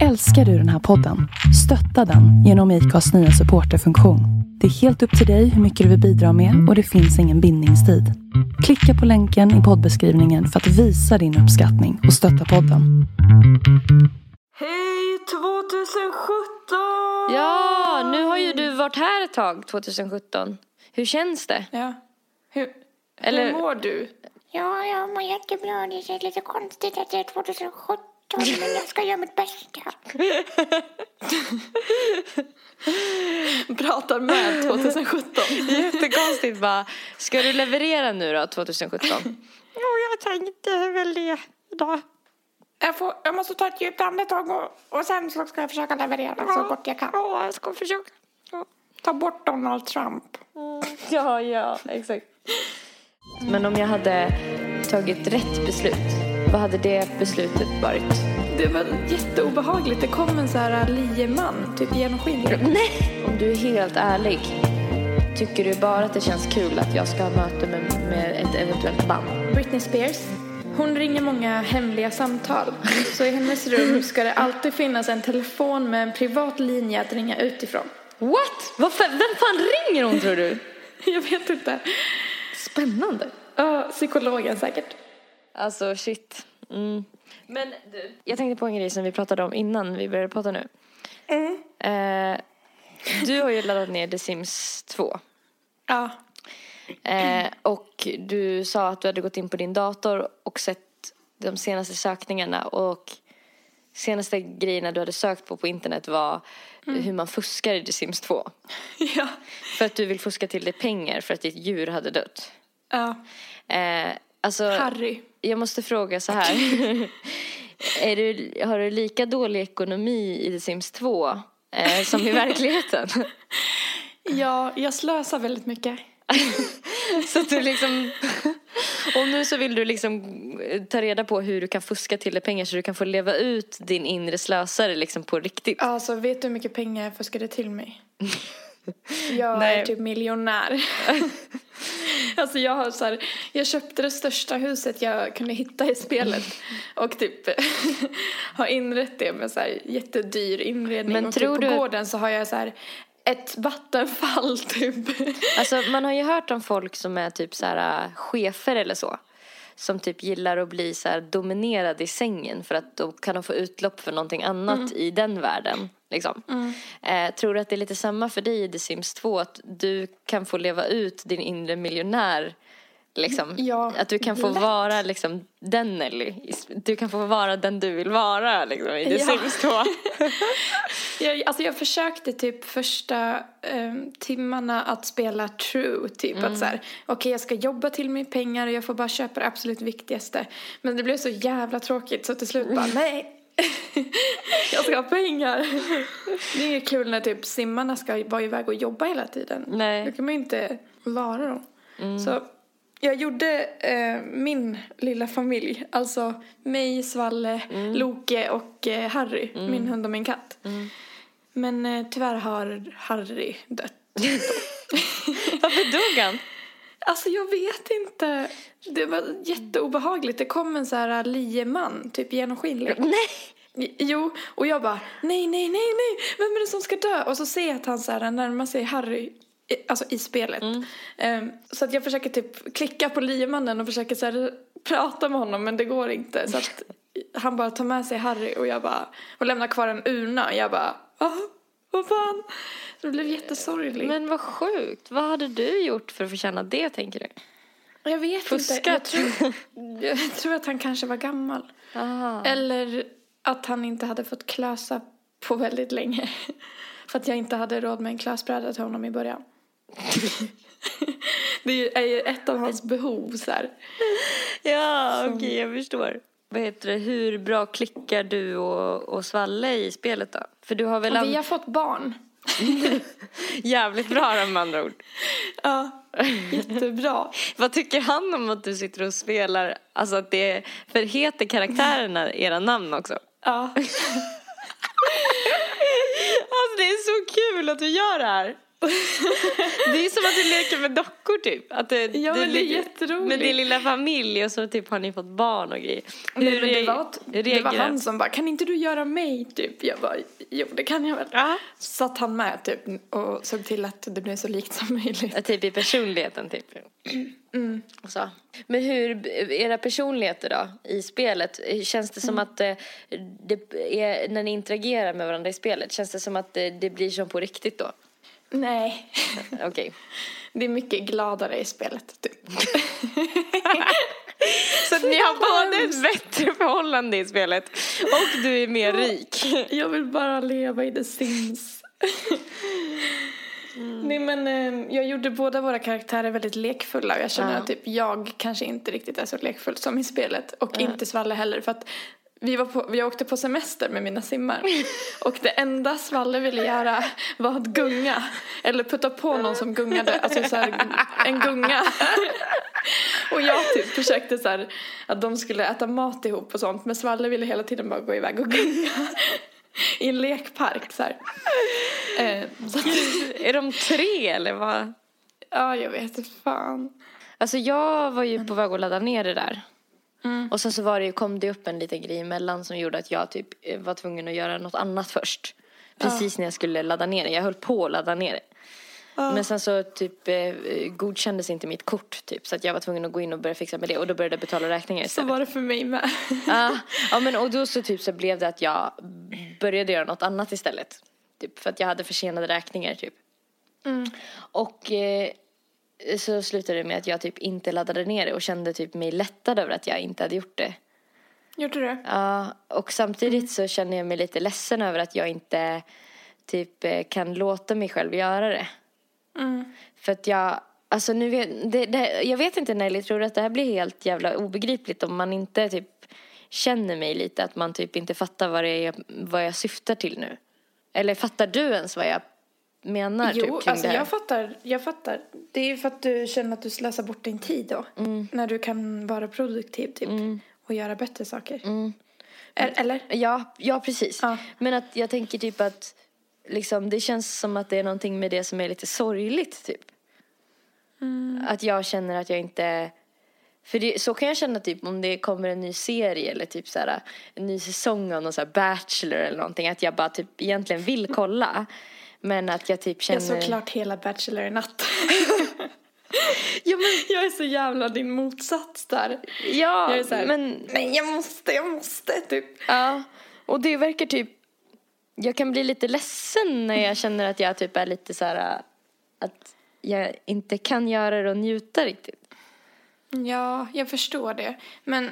Älskar du den här podden? Stötta den genom IKAs nya supporterfunktion. Det är helt upp till dig hur mycket du vill bidra med och det finns ingen bindningstid. Klicka på länken i poddbeskrivningen för att visa din uppskattning och stötta podden. Hej 2017! Ja, nu har ju du varit här ett tag, 2017. Hur känns det? Ja. Hur, Eller- hur mår du? Ja, jag mår jättebra. Det känns lite konstigt att det är 2017, men jag ska göra mitt bästa. Pratar med 2017. Jättekonstigt bara. Ska du leverera nu då, 2017? Jo, jag tänkte väl det idag. Jag, får, jag måste ta ett djupt andetag och, och sen så ska jag försöka leverera så gott jag kan. Ja, jag ska försöka. Ta bort Donald Trump. Ja, ja, exakt. Men om jag hade tagit rätt beslut, vad hade det beslutet varit? Det var jätteobehagligt. Det kom en så här lieman, typ genomskinlig. Nej! Om du är helt ärlig, tycker du bara att det känns kul att jag ska ha möte med, med ett eventuellt band? Britney Spears. Hon ringer många hemliga samtal. Så i hennes rum ska det alltid finnas en telefon med en privat linje att ringa utifrån. What? Vad fan, vem fan ringer hon tror du? Jag vet inte. Spännande. Ja, psykologen säkert. Alltså shit. Mm. Men du. Jag tänkte på en grej som vi pratade om innan vi började prata nu. Eh, du har ju laddat ner The Sims 2. Ja. Eh, och du sa att du hade gått in på din dator och sett de senaste sökningarna och senaste grejerna du hade sökt på på internet var hur man fuskar i The Sims 2. Ja. För att du vill fuska till dig pengar för att ditt djur hade dött. ja. Eh, alltså, Harry. Jag måste fråga så här. är du, har du lika dålig ekonomi i The Sims 2 eh, som i verkligheten? Ja, jag slösar väldigt mycket. Så att du liksom... Och nu så vill du liksom ta reda på hur du kan fuska till dig pengar så du kan få leva ut din inre slösare liksom på riktigt. Alltså, vet du hur mycket pengar jag fuskade till mig? Jag Nej. är typ miljonär. alltså jag har så här, jag köpte det största huset jag kunde hitta i spelet och typ har inrett det med så här jättedyr inredning Men och tror typ på du- gården så har jag så här ett vattenfall typ. Alltså man har ju hört om folk som är typ så här äh, chefer eller så. Som typ gillar att bli så här dominerade i sängen för att då kan de få utlopp för någonting annat i den världen. Liksom. Eh, tror du att det är lite samma för dig i The Sims 2? Att du kan få leva ut din inre miljonär? Liksom. Ja, att du kan få lätt. vara liksom den Nelly. Du kan få vara den du vill vara liksom, i The Ja. Sims 2. Jag, alltså jag försökte typ första em, timmarna att spela true. Typ att så här, okej jag ska jobba till mig pengar och jag får bara köpa det absolut viktigaste. Men det blev så jävla tråkigt så till slut bara nej. jag ska ha pengar. Det är inget kul när typ simmarna ska vara iväg och jobba hela tiden. Nej. Då kan man ju inte vara dem. Så jag gjorde eh, min lilla familj, alltså mig, Svalle, Loke och eh, Harry, min hund och min katt. Men eh, tyvärr har Harry dött. Varför dog han? Alltså jag vet inte. Det var jätteobehagligt. Det kom en så här lieman, typ genomskinlig. Nej! Jo, och jag bara nej, nej, nej, nej, vem är det som ska dö? Och så ser jag att han så här närmar sig Harry, alltså i spelet. Ehm, så att jag försöker typ klicka på liemannen och försöker så här prata med honom men det går inte. Så att han bara tar med sig Harry och jag bara, och lämnar kvar en urna. Jag bara, ah, vad fan. Så det blev jättesorgligt. Men vad sjukt. Vad hade du gjort för att förtjäna det tänker du? jag vet inte, jag Fuskat? tror, jag tror att han kanske var gammal. Aha. Eller att han inte hade fått klösa på väldigt länge. För att jag inte hade råd med en klösbräda till honom i början. det är ju ett av hans behov så här. Ja, okej, jag förstår. Vad heter det, hur bra klickar du och, och Svalle i spelet då? För du har väl Och vi har fått barn. jävligt bra då, med andra ord. Ja, jättebra. Vad tycker han om att du sitter och spelar, alltså att det är, för heter karaktärerna era namn också? Ja. Alltså det är så kul att du gör det här. Det är som att du leker med dockor typ. Att det, Ja, du men det är jätteroligt. Med din lilla familj och så typ har ni fått barn och grejer. Nej, men det, var, det var han som bara, kan inte du göra mig typ? Jag bara, jo det kan jag väl. Ja. Satt han med typ och såg till att det blev så likt som möjligt. Ja, Typ i personligheten typ. Mm. Så. Men hur, era personligheter då i spelet, känns det som att eh, det är, när ni interagerar med varandra i spelet, känns det som att det, det blir som på riktigt då? Nej, Okej. det är mycket gladare i spelet typ. Så att ni har både ett bättre förhållande i spelet och du är mer rik. Jag vill bara leva i The Sims. Nej men eh, jag gjorde båda våra karaktärer väldigt lekfulla och jag känner Ja. att typ jag kanske inte riktigt är så lekfull som i spelet och inte Svalle heller för att vi, var på, vi åkte på semester med mina simmar och det enda Svalle ville göra var att gunga eller putta på någon som gungade, alltså så här, en gunga. Och jag typ försökte så här att de skulle äta mat ihop och sånt men Svalle ville hela tiden bara gå iväg och gunga i en lekpark så. Eh, så att, Är de tre eller vad? ja, jag vet inte fan. Alltså jag var ju på väg att ladda ner det där. Och sen så var det, kom det upp en liten grej emellan som gjorde att jag typ eh, var tvungen att göra något annat först. Precis när jag skulle ladda ner det. Jag höll på att ladda ner det. Men sen så typ eh, godkändes inte mitt kort typ så att jag var tvungen att gå in och börja fixa med det och då började jag betala räkningar Så istället. var det för mig med. Ja, ja men och då så typ så blev det att jag började göra något annat istället. Typ för att jag hade försenade räkningar typ. Och eh, så slutade det med att jag typ inte laddade ner det och kände typ mig lättad över att jag inte hade gjort det. Gjorde du? Ja, och samtidigt så känner jag mig lite ledsen över att jag inte typ eh, kan låta mig själv göra det. För att jag, alltså nu vet, det, det, jag vet inte Nelly, tror du att det här blir helt jävla obegripligt om man inte typ känner mig lite, att man typ inte fattar vad, det är, vad jag syftar till nu? Eller fattar du ens vad jag menar Jo, typ kring alltså det jag fattar, jag fattar. Det är ju för att du känner att du slösar bort din tid då. Mm. När du kan vara produktiv typ. Och göra bättre saker. Mm. Eller? Ja, ja precis. Ja. Men att jag tänker typ att liksom, det känns som att det är någonting med det som är lite sorgligt typ. Att jag känner att jag inte för det, så kan jag känna typ om det kommer en ny serie eller typ så här, en ny säsong av någon så här Bachelor eller någonting att jag bara typ egentligen vill kolla men att jag typ känner Jag såg klart hela Bachelor i natt. Ja, men, jag är så jävla din motsats där. ja här, men nej jag måste, jag måste typ. Ja, och det verkar typ... Jag kan bli lite ledsen när jag känner att jag typ är lite så här... Att jag inte kan göra det och njuta riktigt. Ja, jag förstår det. Men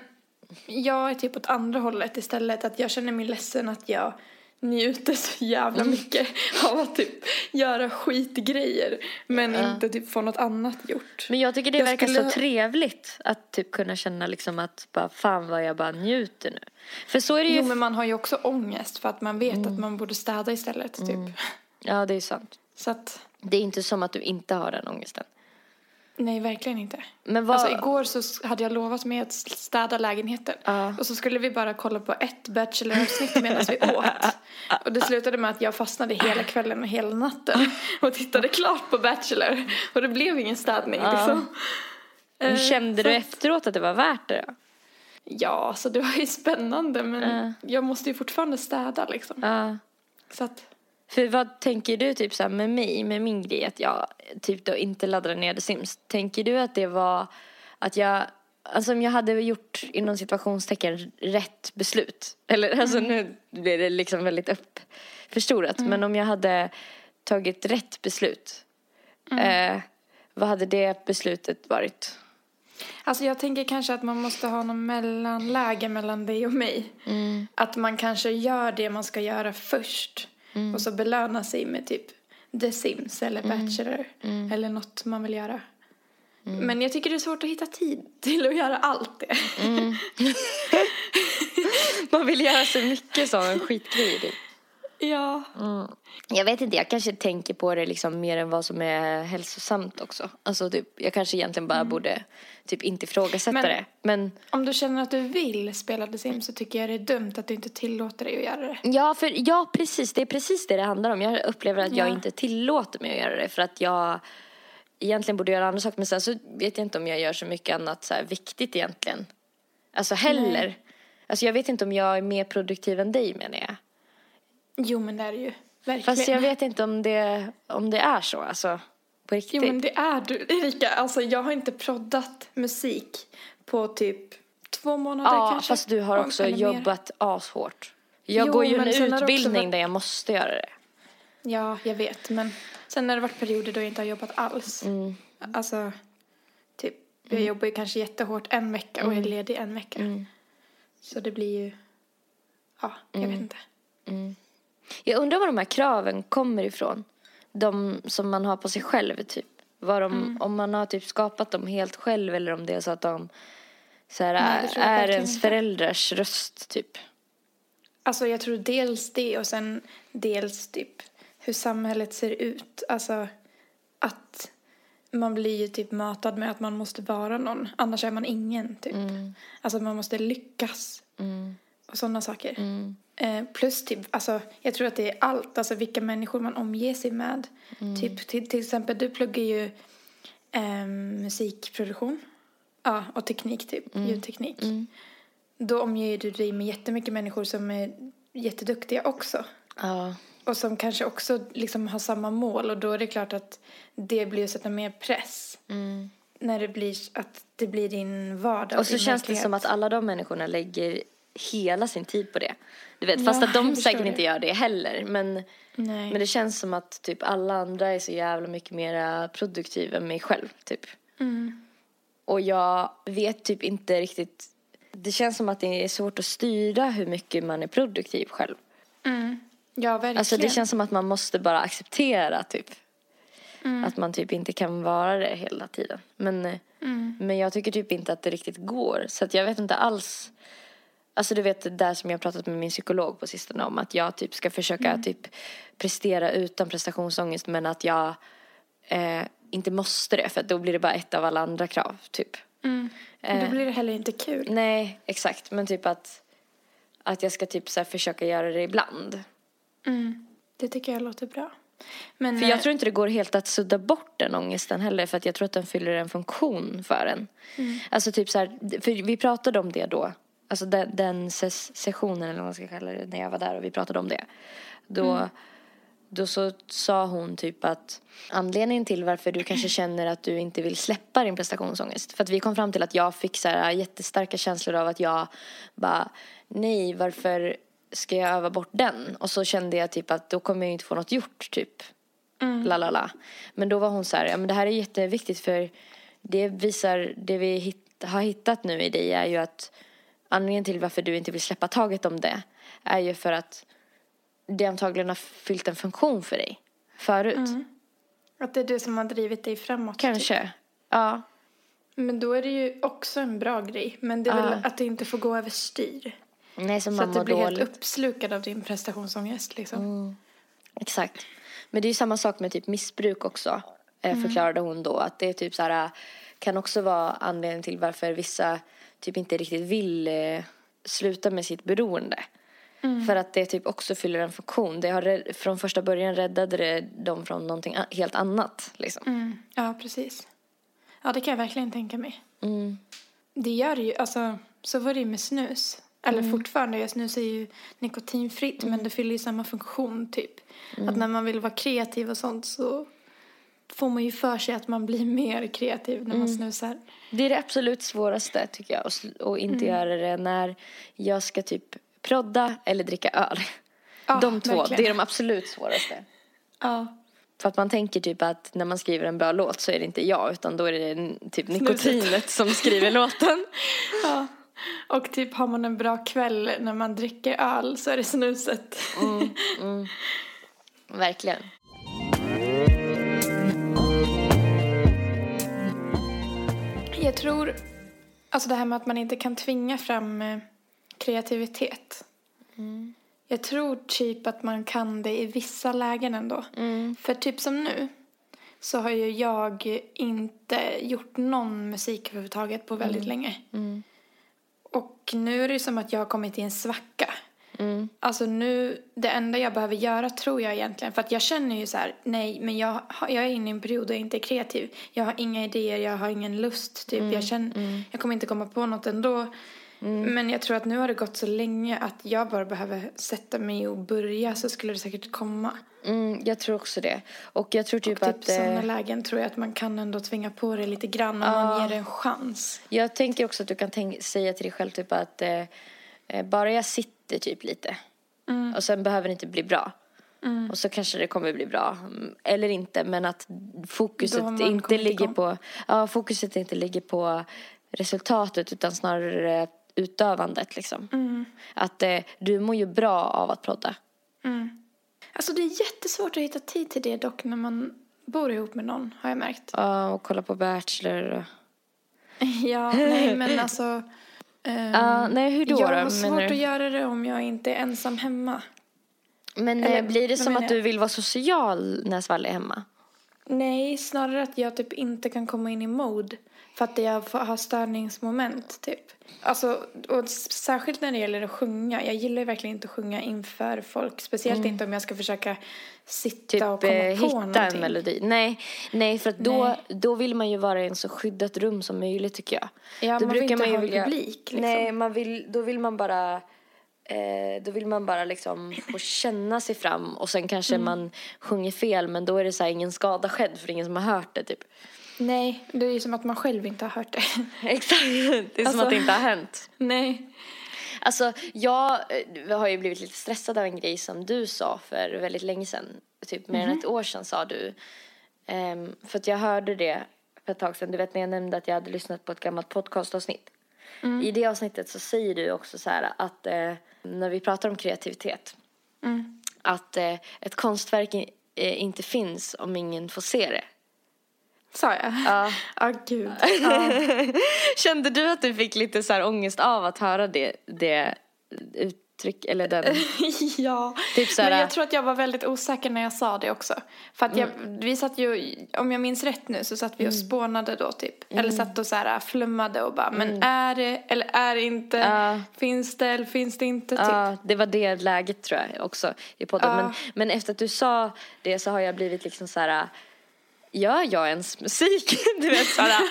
jag är typ åt andra hållet istället. Att jag känner mig ledsen att jag njuter så jävla mycket av att typ göra skitgrejer. Men inte typ få något annat gjort. Men jag tycker det Jag verkar skulle- så trevligt att typ kunna känna liksom att bara fan vad jag bara njuter nu. För så är det ju... Jo, men man har ju också ångest för att man vet att man borde städa istället. Typ. Ja, det är sant. Så att, Det är inte som att du inte har den ångesten. Nej verkligen inte. Men vad... Alltså igår så hade jag lovat mig att städa lägenheten. Ja. Och så skulle vi bara kolla på ett Bachelor-avsnitt medan vi åt. Och det slutade med att jag fastnade hela kvällen och hela natten. Och tittade klart på Bachelor. Och det blev ingen städning liksom. Men Eh, Kände så du att- efteråt att det var värt det då? Ja, så det var ju spännande men Ja. jag måste ju fortfarande städa liksom. Så att, För vad tänker du typ så med mig, med min grej att jag typ då inte laddade ner The Sims. Tänker du att det var att jag, alltså om jag hade gjort inom situationstecken rätt beslut. Eller alltså nu blir det liksom väldigt uppförstorat. Men om jag hade tagit rätt beslut. Eh, vad hade det beslutet varit? Alltså jag tänker kanske att man måste ha någon mellanläge mellan dig och mig. Att man kanske gör det man ska göra först. Och så belönar sig med typ The Sims eller Bachelor. Eller något man vill göra. Men jag tycker det är svårt att hitta tid till att göra allt det. Man vill göra så mycket som en skitgrej. typ. Ja. Mm. Jag vet inte, jag kanske tänker på det liksom mer än vad som är hälsosamt också. Alltså typ, jag kanske egentligen bara borde typ inte ifrågasätta Men- det. Men Om du känner att du vill spela The Sims så tycker jag det är dumt att du inte tillåter dig att göra det. ja, för, ja, precis. Det är precis det det handlar om. Jag upplever att jag Ja. inte tillåter mig att göra det för att jag egentligen borde göra andra saker. Men sen så vet jag inte om jag gör så mycket annat så här viktigt egentligen. Alltså heller. Alltså jag vet inte om jag är mer produktiv än dig menar jag. Jo men det är det ju. Verkligen. Fast jag vet inte om det, om det är så, alltså. På riktigt. Jo men det är du Erika. Alltså jag har inte proddat musik på typ två månader Ja, kanske. fast du har också eller mer. jobbat ashårt. Jag Jo, går ju en utbildning varit- där jag måste göra det. Ja, jag vet. Men sen har det varit perioder då jag inte har jobbat alls. Mm. Alltså, typ, jag jobbar ju kanske jättehårt en vecka och är Mm. ledig en vecka. Så det blir ju, ja, jag Mm. vet inte. Jag undrar var de här kraven kommer ifrån. De som man har på sig själv, typ. Var de, Mm. Om man har typ skapat dem helt själv eller om det är så att de så här, Nej, är ens föräldrars röst, typ. Alltså jag tror dels det och sen dels typ hur samhället ser ut. Alltså att man blir ju typ matad med att man måste vara någon. Annars är man ingen typ. Alltså att man måste lyckas. Och sådana saker. Eh, plus typ, alltså jag tror att det är allt. Alltså vilka människor man omger sig med. Typ till, till exempel du pluggar ju eh, musikproduktion. Ja, och teknik typ. Ljudteknik. Då omger du dig med jättemycket människor som är jätteduktiga också. Ja. Och som kanske också liksom har samma mål och då är det klart att det blir att sätta mer press. När det blir att det blir din vardag. Och så känns det som att alla de människorna lägger hela sin tid på det. Du vet, fast Ja, att de säkert det. inte gör det heller. Men, Nej. men det känns som att typ alla andra är så jävla mycket mer produktiva än mig själv, typ. Mm. Och jag vet typ inte riktigt. Det känns som att det är svårt att styra hur mycket man är produktiv själv. Mm. Ja, verkligen. Alltså det känns som att man måste bara acceptera typ. Mm. Att man typ inte kan vara det hela tiden. Men, Mm. men jag tycker typ inte att det riktigt går. Så att jag vet inte alls. Alltså du vet det där som jag pratat med min psykolog på sistone om. Att jag typ ska försöka Mm. typ prestera utan prestationsångest. Men att jag eh, inte måste det. För då blir det bara ett av alla andra krav typ. Mm. Eh. Då blir det heller inte kul. Nej, exakt. Men typ att, att jag ska typ så försöka göra det ibland. Mm. Det tycker jag låter bra. Men, För eh, jag tror inte det går helt att sudda bort den ångesten heller för att jag tror att den fyller en funktion för en. Alltså typ så här, för vi pratade om det då. Alltså den, den ses- sessionen eller vad man ska kalla det när jag var där och vi pratade om det. Då, då så sa hon typ att anledningen till varför du kanske känner att du inte vill släppa din prestationsångest. För att vi kom fram till att jag fick så här jättestarka känslor av att jag bara nej varför ska jag öva bort den? Och så kände jag typ att då kommer jag inte få något gjort typ. La la la. Men då var hon så här, ja men det här är jätteviktigt för det visar, det vi hitt, har hittat nu i dig är ju att anledningen till varför du inte vill släppa taget om det är ju för att det antagligen har fyllt en funktion för dig förut. Att det är det som har drivit dig framåt. typ. Kanske. Ja. Men då är det ju också en bra grej. Men det är väl Ja. att det inte får gå överstyr. Nej, Så man att du blir dåligt. helt uppslukad av din prestationsångest liksom. Exakt. Men det är ju samma sak med typ missbruk också. Eh, förklarade hon då. Att det är typ så här, eh, kan också vara anledningen till varför vissa typ inte riktigt vill eh, sluta med sitt beroende. För att det typ också fyller en funktion. Det har från första början räddade det dem från någonting helt annat. Liksom. Mm. Ja, precis. Ja, det kan jag verkligen tänka mig. Mm. Det gör det ju, alltså så var det ju med snus. Eller Mm. fortfarande, jag snus är ju nikotinfritt men det fyller ju samma funktion typ. Mm. Att när man vill vara kreativ och sånt så får man ju för sig att man blir mer kreativ när man Mm. snusar. Det är det absolut svåraste tycker jag. Att inte göra det när jag ska typ prodda eller dricka öl. Ja, de två, verkligen. det är de absolut svåraste. Ja. För att man tänker typ att när man skriver en bra låt så är det inte jag utan då är det typ nikotinet som skriver låten. ja. Och typ har man en bra kväll när man dricker öl så är det snuset. Verkligen. Jag tror, alltså det här med att man inte kan tvinga fram eh, kreativitet. Jag tror typ att man kan det i vissa lägen ändå. Mm. För typ som nu så har ju jag inte gjort någon musik överhuvudtaget på väldigt länge. Mm. Och nu är det som att jag har kommit i en svacka. Mm. Alltså nu, det enda jag behöver göra tror jag egentligen, för att jag känner ju så här, nej men jag, jag är inne i en period där jag inte är kreativ. Jag har inga idéer, jag har ingen lust typ. Mm, Jag känner, jag kommer inte komma på något ändå. Men jag tror att nu har det gått så länge att jag bara behöver sätta mig och börja så skulle det säkert komma. Mm, jag tror också det. Och jag tror typ, Typ att... sådana Eh, lägen tror jag att man kan ändå tvinga på det lite grann om man ger det en chans. jag tänker också att du kan säga till dig själv typ att eh, eh, bara jag sitter typ lite. Mm. Och sen behöver det inte bli bra. Och så kanske det kommer bli bra. Mm, Eller inte, men att fokuset inte ligger igång. på... Ja, fokuset inte ligger på resultatet utan snarare utövandet liksom. Mm. Att eh, du mår ju bra av att prodda. Alltså det är jättesvårt att hitta tid till det dock när man bor ihop med någon har jag märkt. Ja, och kolla på Bachelor och... Ja, nej men alltså. ehm, Ja, nej, hur då Jag då, har menar svårt att göra det om jag inte är ensam hemma. Men Eller, eh, blir det som att du vill vara social när Svalle är hemma? Nej, snarare att jag typ inte kan komma in i mode. För att jag har störningsmoment typ. Alltså, och särskilt när det gäller att sjunga. Jag gillar ju verkligen inte att sjunga inför folk. Speciellt inte om jag ska försöka sitta Typ och komma eh, på hitta någonting. en melodi. Nej, nej för att då, Nej. då vill man ju vara i en så skyddat rum som möjligt tycker jag. Ja, då man vill inte ha publik, liksom. Nej, man vill, då vill man bara eh, då vill man bara liksom få känna sig fram och sen kanske Mm. man sjunger fel men då är det så här ingen skada skedd för ingen som har hört det typ. Nej, det är ju som att man själv inte har hört det. Exakt, det är som Alltså- att det inte har hänt. nej. Alltså, jag eh, har ju blivit lite stressad av en grej som du sa för väldigt länge sedan. Typ mer än ett år sedan sa du. Ehm, för att jag hörde det för ett tag sedan. Du vet när jag nämnde att jag hade lyssnat på ett gammalt podcastavsnitt. I det avsnittet så säger du också så här att eh, när vi pratar om kreativitet. Att eh, ett konstverk i- eh, inte finns om ingen får se det. Sa jag? Ja. Ja, gud. Kände du att du fick lite så här ångest av att höra det, det uttryck eller den? ja, Typ så här- men jag tror att jag var väldigt osäker när jag sa det också. För att jag, Mm. vi satt ju, om jag minns rätt nu så satt vi och spånade då typ. Mm. Eller satt och så här flummade och bara, men är det eller är det inte? Ja. Finns det eller finns det inte? Typ. Ja, det var det läget tror jag också i podden. Ja. Men, men efter att du sa det så har jag blivit liksom så här. Gör jag ens musik? Du vet såhär.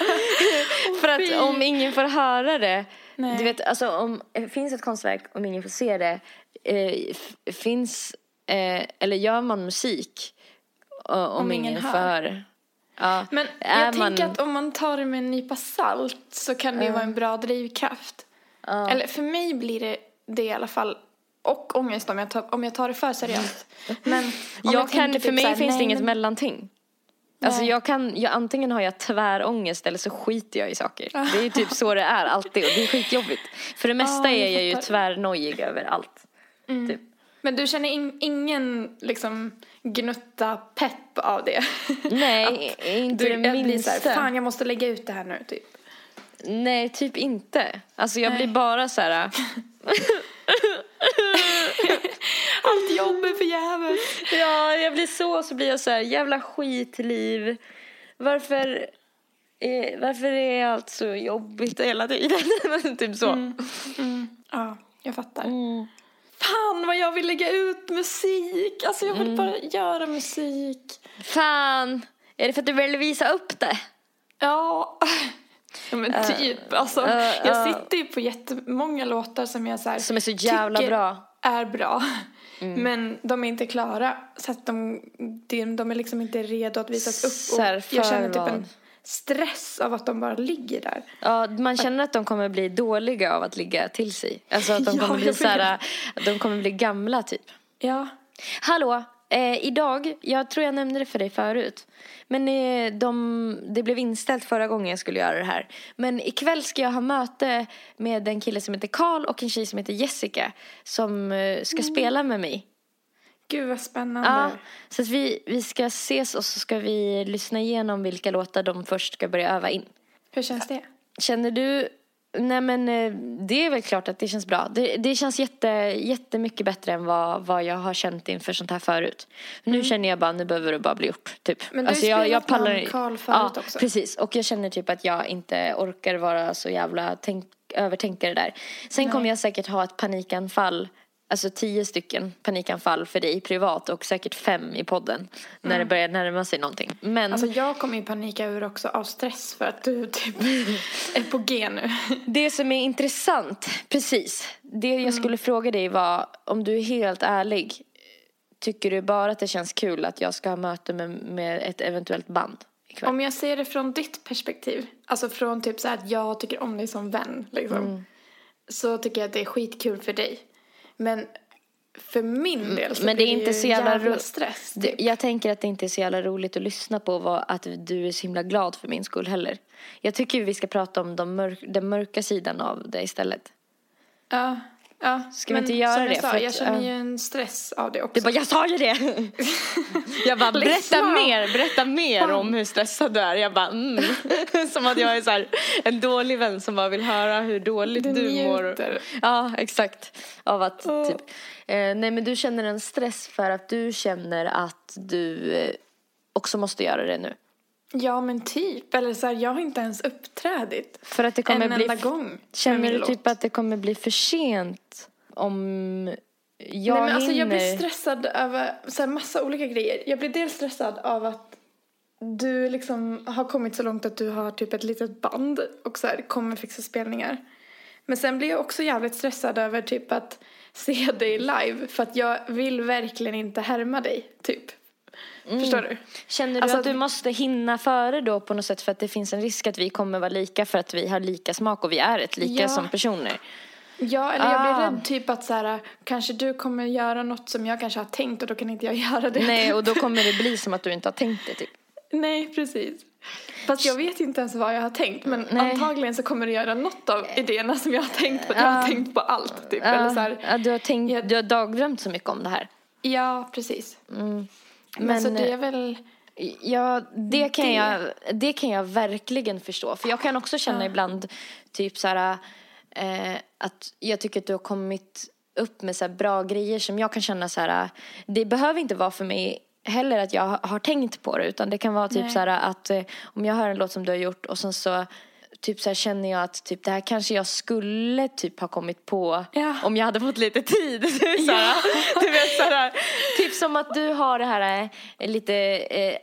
För att om ingen får höra det. Nej. Du vet alltså om det finns ett konstverk om ingen får se det. Eh, finns, eh, eller gör man musik eh, om, Om ingen ingen får höra? Ja. Men jag man- tänker att om man tar det med en nypa salt så kan det ju vara en bra drivkraft. Eller för mig blir det det i alla fall. Och ångest om jag tar, om jag tar det för seriöst. Men om jag kan, för typ mig här, finns det nej, inget men- mellanting. Alltså jag kan, jag, antingen har jag tvärångest eller så skiter jag i saker. Det är ju typ så det är alltid och det är skitjobbigt. För det mesta Ja, jag är jag ju tvärnojig över allt. Typ. Men du känner in, ingen liksom gnutta pepp av det? Nej, inte Du, det jag blir så här, minsta. fan jag måste lägga ut det här nu typ. Nej, typ inte. Alltså jag Nej. blir bara så här. Allt jobb är förgäves. ja, jag blir så, så blir jag så här, jävla skitliv. Varför, är, varför är allt så jobbigt hela tiden? typ så. Ja, jag fattar. Fan vad jag vill lägga ut musik. Alltså jag vill bara göra musik. Fan, är det för att du vill visa upp det? Ja. Ja men typ, alltså uh, jag uh. sitter ju på jättemånga låtar som jag så här, Som är så jävla bra. är bra. Men de är inte klara. Så att de, de, de är liksom inte redo att visas upp. Och jag känner typ en stress av att de bara ligger där. Ja, man känner att de kommer bli dåliga av att ligga till sig. Alltså att de Ja, kommer bli jag så här, de kommer bli gamla typ. Ja. Hallå, eh, idag, jag tror jag nämnde det för dig förut. Men eh, de, det blev inställt förra gången jag skulle göra det här. Men ikväll ska jag ha möte med en kille som heter Karl och en tjej som heter Jessica. Som eh, ska spela med mig. Gud vad spännande. Ja, så att vi, vi ska ses och så ska vi lyssna igenom vilka låtar de först ska börja öva in. Hur känns det? Känner du Nej men eh, det är väl klart att det känns bra. Det, det känns jätte, jättemycket bättre än vad, vad jag har känt inför sånt här förut. Nu mm. känner jag bara, nu behöver det bara bli gjort. Typ. Men du alltså, har jag, jag pallar... med Karl förut ja, också. precis. Och jag känner typ att jag inte orkar vara så jävla tänk, övertänkare där. Sen Nej. kommer jag säkert ha ett panikanfall alltså tio stycken panikanfall för dig privat och säkert fem i podden när mm. det börjar närma sig någonting. Men... Alltså jag kommer ju panika ur också av stress för att du typ är på G nu. Det som är intressant, precis. Det jag mm. skulle fråga dig var om du är helt ärlig. Tycker du bara att det känns kul att jag ska ha möte med, med ett eventuellt band? Ikväll? Om jag ser det från ditt perspektiv, alltså från typ så här att jag tycker om dig som vän liksom. Mm. Så tycker jag att det är skitkul för dig. Men för min mm, del så men det är inte så jävla, jävla stress. Typ. Jag tänker att det inte är så jävla roligt att lyssna på vad, att du är så himla glad för min skull heller. Jag tycker vi ska prata om de mörk, den mörka sidan av det istället. Ja. Ja, Ska vi inte göra det? Sa, jag känner ju en stress av det också. Du bara, jag sa ju det! jag bara, berätta mer, berätta mer om hur stressad du är. Jag bara, mm. Som att jag är så här, en dålig vän som bara vill höra hur dåligt du, du mår. Ja, exakt. Av att, oh. typ. Eh, nej men du känner en stress för att du känner att du eh, också måste göra det nu. Ja men typ, eller så här, jag har inte ens uppträdit För att det kommer en bli enda gång Känner du typ att det kommer bli för sent om jag Nej men alltså jag blir stressad över så här, massa olika grejer. Jag blir dels stressad av att du liksom har kommit så långt att du har typ ett litet band och så här, kommer fixa spelningar. Men sen blir jag också jävligt stressad över typ att se dig live för att jag vill verkligen inte härma dig, typ. Mm. Förstår du? Känner du alltså, att du måste hinna före då på något sätt för att det finns en risk att vi kommer vara lika för att vi har lika smak och vi är ett lika ja. som personer? Ja, eller jag blir ah. rädd typ att så här, kanske du kommer göra något som jag kanske har tänkt och då kan inte jag göra det. Nej, och då kommer det bli som att du inte har tänkt det typ. Nej, precis. Fast jag vet inte ens vad jag har tänkt men Nej. antagligen så kommer du göra något av idéerna som jag har tänkt på. Ja. Jag har tänkt på allt typ. Ja. Eller så här, ja, du, har tänkt, jag... du har dagdrömt så mycket om det här. Ja, precis. Mm. Men, men så det är väl... Ja, det kan, det. Jag, det kan jag verkligen förstå. För jag kan också känna ja. ibland typ så här eh, att jag tycker att du har kommit upp med så bra grejer som jag kan känna så här. Det behöver inte vara för mig heller att jag har tänkt på det utan det kan vara typ Nej. så här att eh, om jag hör en låt som du har gjort och sen så typ så här känner jag att typ det här kanske jag skulle typ ha kommit på ja. om jag hade fått lite tid. här, du vet, så här, typ som att du har det här eh, lite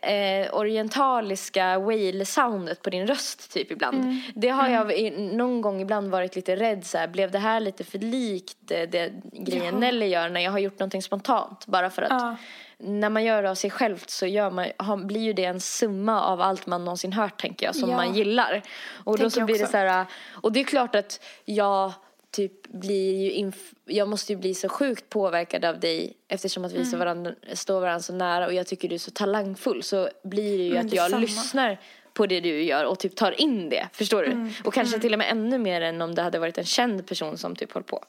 eh, orientaliska whale-soundet på din röst typ ibland. Mm. Det har jag mm. någon gång ibland varit lite rädd så här, blev det här lite för likt det grejen ja. Nelly gör när jag har gjort någonting spontant bara för att ja när man gör det av sig själv så gör man, blir ju det en summa av allt man någonsin hört tänker jag som ja. man gillar. Och då så blir det så här, och det är klart att jag typ blir ju, jag måste ju bli så sjukt påverkad av dig eftersom att vi mm. varandra, står varandra så nära och jag tycker du är så talangfull så blir det ju Men att jag samma. lyssnar på det du gör och typ tar in det, förstår du? Mm. Och kanske mm. till och med ännu mer än om det hade varit en känd person som typ höll på.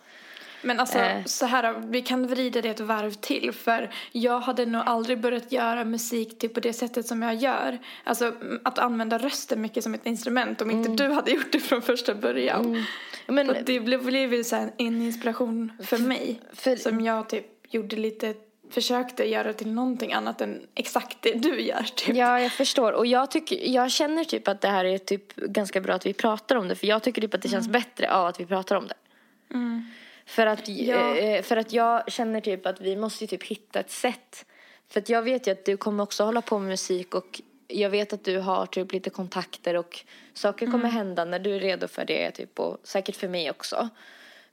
Men alltså eh. så här, vi kan vrida det ett varv till för jag hade nog aldrig börjat göra musik typ på det sättet som jag gör. Alltså att använda rösten mycket som ett instrument om inte mm. du hade gjort det från första början. Mm. Men, och det blev, blev ju så här en inspiration för mig för, som jag typ gjorde lite försökte göra till någonting annat än exakt det du gör. Typ. Ja, jag förstår. Och jag, tycker, jag känner typ att det här är typ ganska bra att vi pratar om det. För jag tycker typ att det känns mm. bättre av att vi pratar om det. Mm. För att, ja. eh, för att jag känner typ att vi måste typ hitta ett sätt. För att jag vet ju att du kommer också hålla på med musik och jag vet att du har typ lite kontakter och saker kommer mm. hända när du är redo för det typ och säkert för mig också.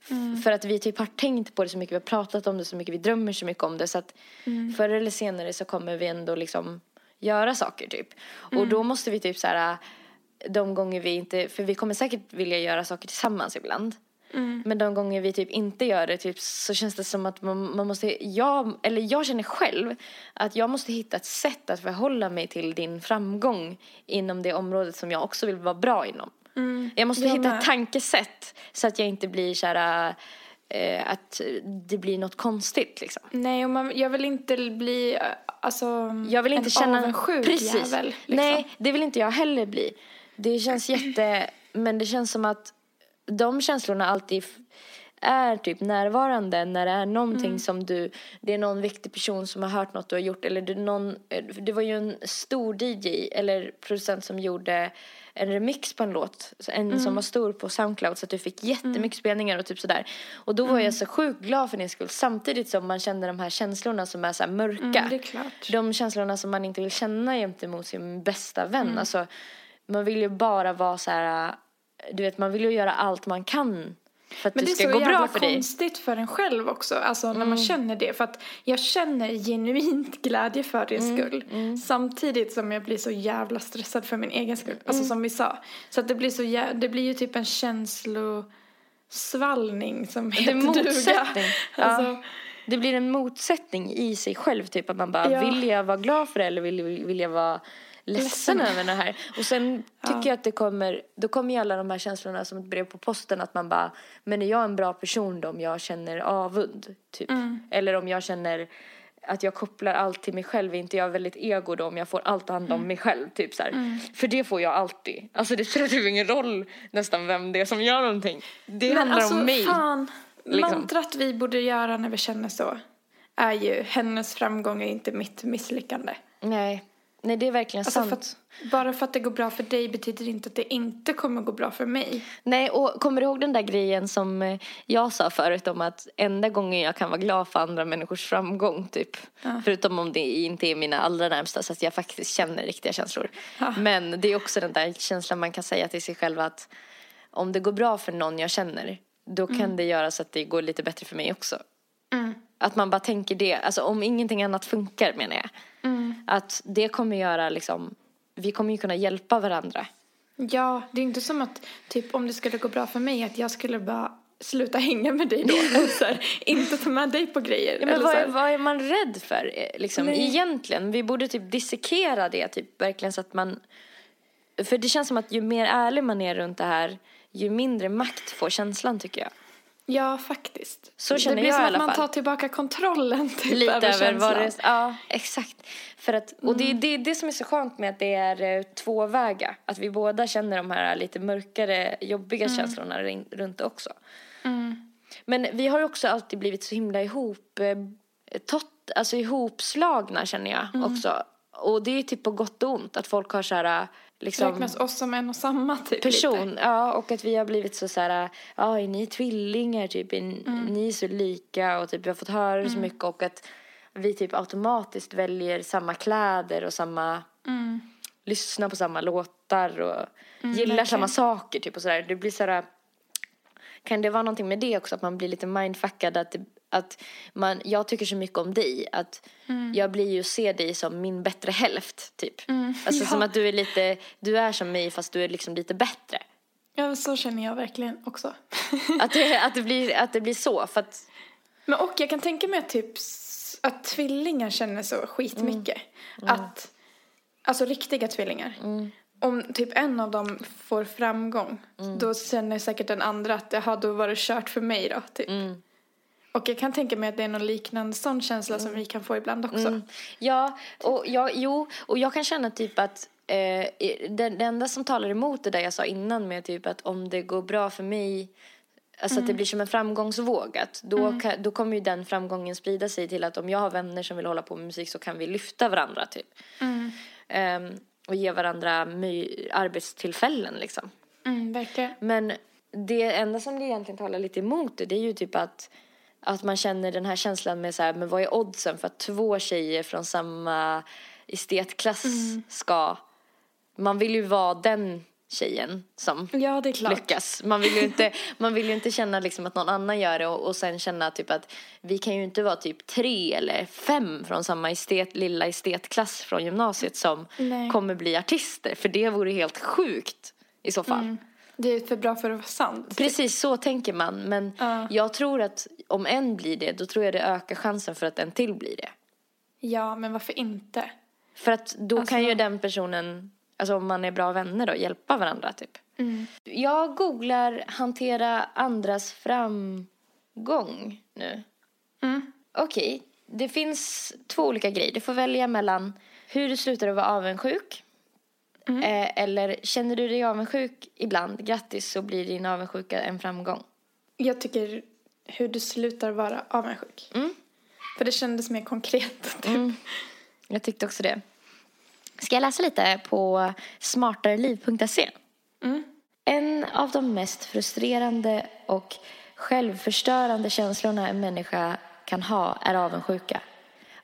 Mm. För att vi typ har tänkt på det så mycket, vi har pratat om det så mycket, vi drömmer så mycket om det så att mm. förr eller senare så kommer vi ändå liksom göra saker typ. Och mm. då måste vi typ så här de gånger vi inte, för vi kommer säkert vilja göra saker tillsammans ibland. Mm. Men de gånger vi typ inte gör det typ, så känns det som att man, man måste, jag, eller jag känner själv att jag måste hitta ett sätt att förhålla mig till din framgång inom det området som jag också vill vara bra inom. Mm. Jag måste jag hitta med. ett tankesätt så att jag inte blir så här, äh, att det blir något konstigt liksom. Nej, och man, jag vill inte bli alltså, jag vill inte en känna, avundsjuk precis. jävel. Liksom. Nej, det vill inte jag heller bli. Det känns jätte, men det känns som att de känslorna alltid är typ närvarande när det är någonting mm. som du, det är någon viktig person som har hört något du har gjort eller det, någon, det var ju en stor DJ eller producent som gjorde en remix på en låt, en mm. som var stor på Soundcloud så att du fick jättemycket mm. spelningar och typ sådär. Och då var jag mm. så sjukt glad för din skull samtidigt som man kände de här känslorna som är så mörka. Mm, de känslorna som man inte vill känna gentemot sin bästa vän. Mm. Alltså, man vill ju bara vara så här, du vet man vill ju göra allt man kan för att Men det, det ska gå bra för dig. Men det är så konstigt för en själv också, alltså mm. när man mm. känner det. För att jag känner genuint glädje för din mm. skull. Mm. Samtidigt som jag blir så jävla stressad för min egen skull. Alltså mm. som vi sa. Så att det blir så jä- det blir ju typ en känslosvallning som heter det motsättning. Alltså, ja. Det blir en motsättning i sig själv, typ att man bara, ja. vill jag vara glad för det eller vill, vill jag vara ledsen över det här. Och sen tycker ja. jag att det kommer, då kommer ju alla de här känslorna som ett brev på posten att man bara, men är jag en bra person då om jag känner avund? Typ. Mm. Eller om jag känner att jag kopplar allt till mig själv, är inte jag väldigt ego då om jag får allt handla om mm. mig själv? Typ så mm. För det får jag alltid. Alltså det spelar typ ingen roll nästan vem det är som gör någonting. Det Men handlar alltså, om mig. Fan, liksom. mantrat vi borde göra när vi känner så är ju hennes framgång är inte mitt misslyckande. Nej. Nej, det är verkligen alltså sant. För att, bara för att det går bra för dig betyder inte att det inte kommer gå bra för mig. Nej, och kommer du ihåg den där grejen som eh, jag sa förut om att enda gången jag kan vara glad för andra människors framgång, typ. Ja. Förutom om det inte är mina allra närmsta så att jag faktiskt känner riktiga känslor. Ja. Men det är också den där känslan man kan säga till sig själv att om det går bra för någon jag känner, då kan mm. det göra så att det går lite bättre för mig också. Mm. Att man bara tänker det, alltså om ingenting annat funkar menar jag. Mm. Att det kommer göra liksom, vi kommer ju kunna hjälpa varandra. Ja, det är inte som att typ om det skulle gå bra för mig att jag skulle bara sluta hänga med dig då. eller så här, inte ta med dig på grejer. Ja, men vad är, vad är, man rädd för eh, liksom, egentligen? Vi borde typ dissekera det typ verkligen så att man för det känns som att ju mer ärlig man är runt det här ju mindre makt får känslan tycker jag. Ja, faktiskt. Så känner jag i alla fall. Det blir som att man tar tillbaka kontrollen typ, Lite över, över vad det, Ja, exakt. För att, och mm. det är det, det som är så skönt med att det är uh, tvåväga. Att vi båda känner de här lite mörkare, jobbiga mm. känslorna runt också. Mm. Men vi har ju också alltid blivit så himla ihop, eh, tot, alltså ihopslagna känner jag mm. också. Och det är typ på gott och ont att folk har så här liksom, räknas oss som en och samma typ person. Lite. Ja, och att vi har blivit så så här, ja, är ni tvillingar typ, är mm. ni så lika och typ vi har fått höra mm. så mycket och att vi typ automatiskt väljer samma kläder och samma, mm. lyssnar på samma låtar och mm, gillar verkligen. samma saker typ och sådär. Det blir så här, kan det vara någonting med det också att man blir lite mindfuckad att att man, jag tycker så mycket om dig att mm. jag blir ju se dig som min bättre hälft typ. Mm. Alltså ja. som att du är lite, du är som mig fast du är liksom lite bättre. Ja så känner jag verkligen också. att, det, att, det blir, att det blir så för att... Men och jag kan tänka mig att typ att tvillingar känner så skitmycket. Mm. mm. Att, alltså riktiga tvillingar. Mm om typ en av dem får framgång mm. då känner säkert den andra att jaha då var det kört för mig då typ. Mm. Och jag kan tänka mig att det är någon liknande sån känsla mm. som vi kan få ibland också. Mm. Ja, och jag, jo, och jag kan känna typ att eh, det, det enda som talar emot det där jag sa innan med typ att om det går bra för mig Alltså att det mm. blir som en framgångsvåg. Att då, mm. kan, då kommer ju den framgången sprida sig till att om jag har vänner som vill hålla på med musik så kan vi lyfta varandra typ. Um, och ge varandra arbetstillfällen liksom. Mm, verkligen. Men det enda som det egentligen talar lite emot det, det är ju typ att att man känner den här känslan med så här, men vad är oddsen för att två tjejer från samma estetklass mm. ska... Man vill ju vara den tjejen som ja, lyckas. Man vill ju inte, man vill inte känna liksom att någon annan gör det och, och sen känna typ att vi kan ju inte vara typ tre eller fem från samma estet, lilla estetklass från gymnasiet som Nej. kommer bli artister. För det vore helt sjukt i så fall. Mm. Det är för bra för att vara sant. Precis så tänker man. Men uh. jag tror att om en blir det, då tror jag det ökar chansen för att en till blir det. Ja, men varför inte? För att då alltså... kan ju den personen, alltså om man är bra vänner då, hjälpa varandra typ. Mm. Jag googlar hantera andras framgång nu. Mm. Okej, okay. det finns två olika grejer. Du får välja mellan hur du slutar att vara avundsjuk Mm. Eh, eller känner du dig avundsjuk ibland? Grattis så blir din avundsjuka en framgång. Jag tycker hur du slutar vara avundsjuk. Mm. För det kändes mer konkret. Typ. Mm. Jag tyckte också det. Ska jag läsa lite på smartareliv.se? Mm. En av de mest frustrerande och självförstörande känslorna en människa kan ha är avundsjuka.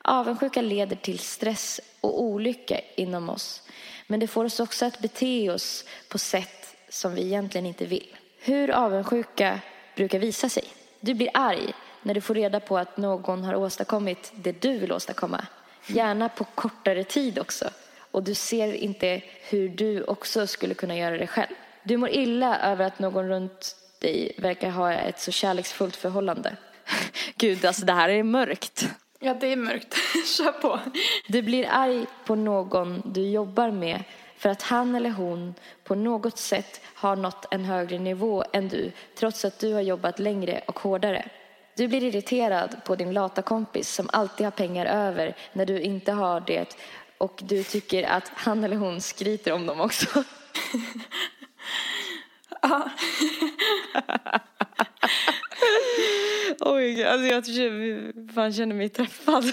Avundsjuka leder till stress och olycka inom oss. Men det får oss också att bete oss på sätt som vi egentligen inte vill. Hur avundsjuka brukar visa sig. Du blir arg när du får reda på att någon har åstadkommit det du vill åstadkomma. Gärna på kortare tid också. Och du ser inte hur du också skulle kunna göra det själv. Du mår illa över att någon runt dig verkar ha ett så kärleksfullt förhållande. Gud, alltså det här är mörkt. Ja, det är mörkt. Kör på. Du blir arg på någon du jobbar med för att han eller hon på något sätt har nått en högre nivå än du trots att du har jobbat längre och hårdare. Du blir irriterad på din lata kompis som alltid har pengar över när du inte har det och du tycker att han eller hon skryter om dem också. Ja. Oj, alltså jag fan känner mig träffad.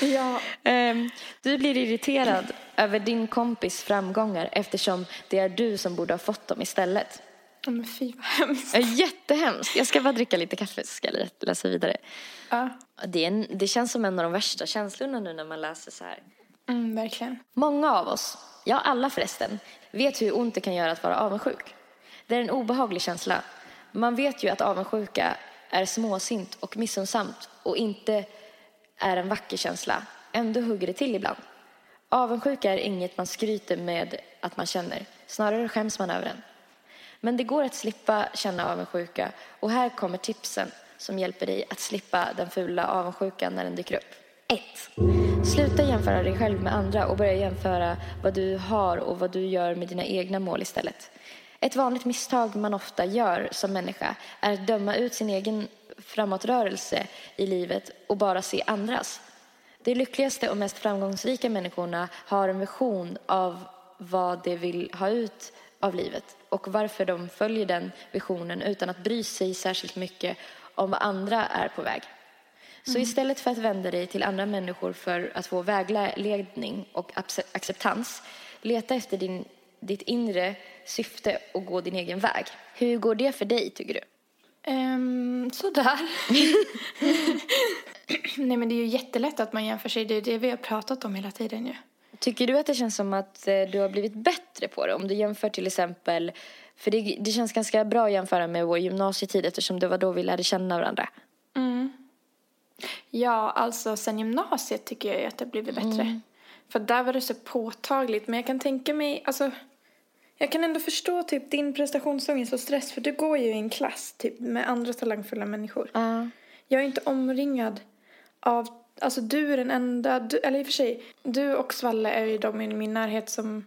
Ja. Um, du blir irriterad över din kompis framgångar eftersom det är du som borde ha fått dem istället. Men fy vad hemskt. Jättehemskt. Jag ska bara dricka lite kaffe så ska jag läsa vidare. Ja. Det, en, det känns som en av de värsta känslorna nu när man läser så här. Mm, verkligen. Många av oss, ja alla förresten, vet hur ont det kan göra att vara avundsjuk. Det är en obehaglig känsla. Man vet ju att avundsjuka är småsint och missunnsamt och inte är en vacker känsla. Ändå hugger det till ibland. Avundsjuka är inget man skryter med att man känner. Snarare skäms man över den. Men det går att slippa känna avundsjuka och här kommer tipsen som hjälper dig att slippa den fula avundsjukan när den dyker upp. 1. Sluta jämföra dig själv med andra och börja jämföra vad du har och vad du gör med dina egna mål istället. Ett vanligt misstag man ofta gör som människa är att döma ut sin egen framåtrörelse i livet och bara se andras. De lyckligaste och mest framgångsrika människorna har en vision av vad de vill ha ut av livet och varför de följer den visionen utan att bry sig särskilt mycket om vad andra är på väg. Så mm. istället för att vända dig till andra människor för att få vägledning och acceptans, leta efter din, ditt inre syfte och gå din egen väg. Hur går det för dig, tycker du? Um, sådär. Nej, men det är ju jättelätt att man jämför sig. Det är det vi har pratat om hela tiden ju. Tycker du att det känns som att eh, du har blivit bättre på det? Om du jämför till exempel, för det, det känns ganska bra att jämföra med vår gymnasietid eftersom det var då vi lärde känna varandra. Ja, alltså sen gymnasiet tycker jag att det har blivit bättre. Mm. För där var det så påtagligt. Men jag kan tänka mig, alltså jag kan ändå förstå typ din prestationsångest och stress för du går ju i en klass typ med andra talangfulla människor. Uh. Jag är inte omringad av, alltså du är den enda, du, eller i och för sig, du och Svalle är ju de i min närhet som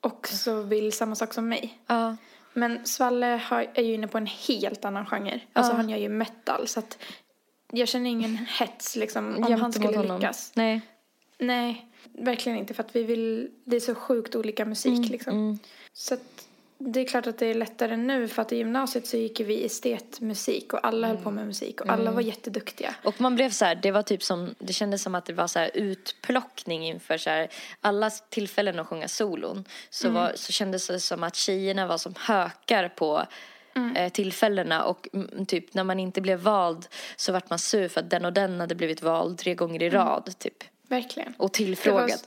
också vill samma sak som mig. Uh. Men Svalle har, är ju inne på en helt annan genre. Alltså uh. han gör ju metal så att jag känner ingen hets liksom om Jämt han skulle lyckas. Nej. Nej, verkligen inte för att vi vill, det är så sjukt olika musik mm, liksom. Mm. Så att det är klart att det är lättare nu för att i gymnasiet så gick vi estetmusik och alla mm. höll på med musik och mm. alla var jätteduktiga. Och man blev så här, det var typ som, det kändes som att det var så här utplockning inför så här alla tillfällen att sjunga solon. Så, mm. var, så kändes det som att tjejerna var som hökar på Mm. Eh, tillfällena och mm, typ när man inte blev vald så vart man sur för att den och den hade blivit vald tre gånger i mm. rad typ. Verkligen. Och tillfrågad.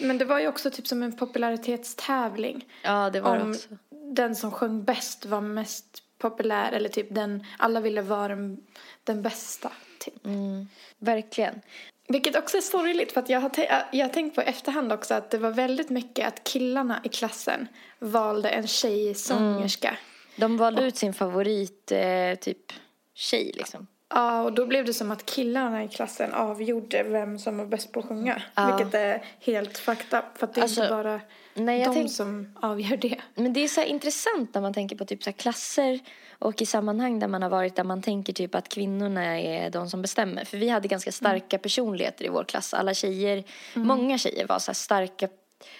Men det var ju också typ som en popularitetstävling. Ja, det var det också. Den som sjöng bäst var mest populär eller typ den, alla ville vara den, den bästa. Typ. Mm, verkligen. Vilket också är sorgligt för att jag har, jag har tänkt på i efterhand också att det var väldigt mycket att killarna i klassen valde en tjejsångerska. Mm. De valde ut sin favorit eh, typ tjej liksom. Ja, och då blev det som att killarna i klassen avgjorde vem som var bäst på att sjunga. Ja. Vilket är helt up. För att det är alltså, inte bara nej, de tänk... som avgör det. Men det är så intressant när man tänker på typ så klasser och i sammanhang där man har varit där man tänker typ att kvinnorna är de som bestämmer. För vi hade ganska starka mm. personligheter i vår klass. Alla tjejer, mm. många tjejer var så starka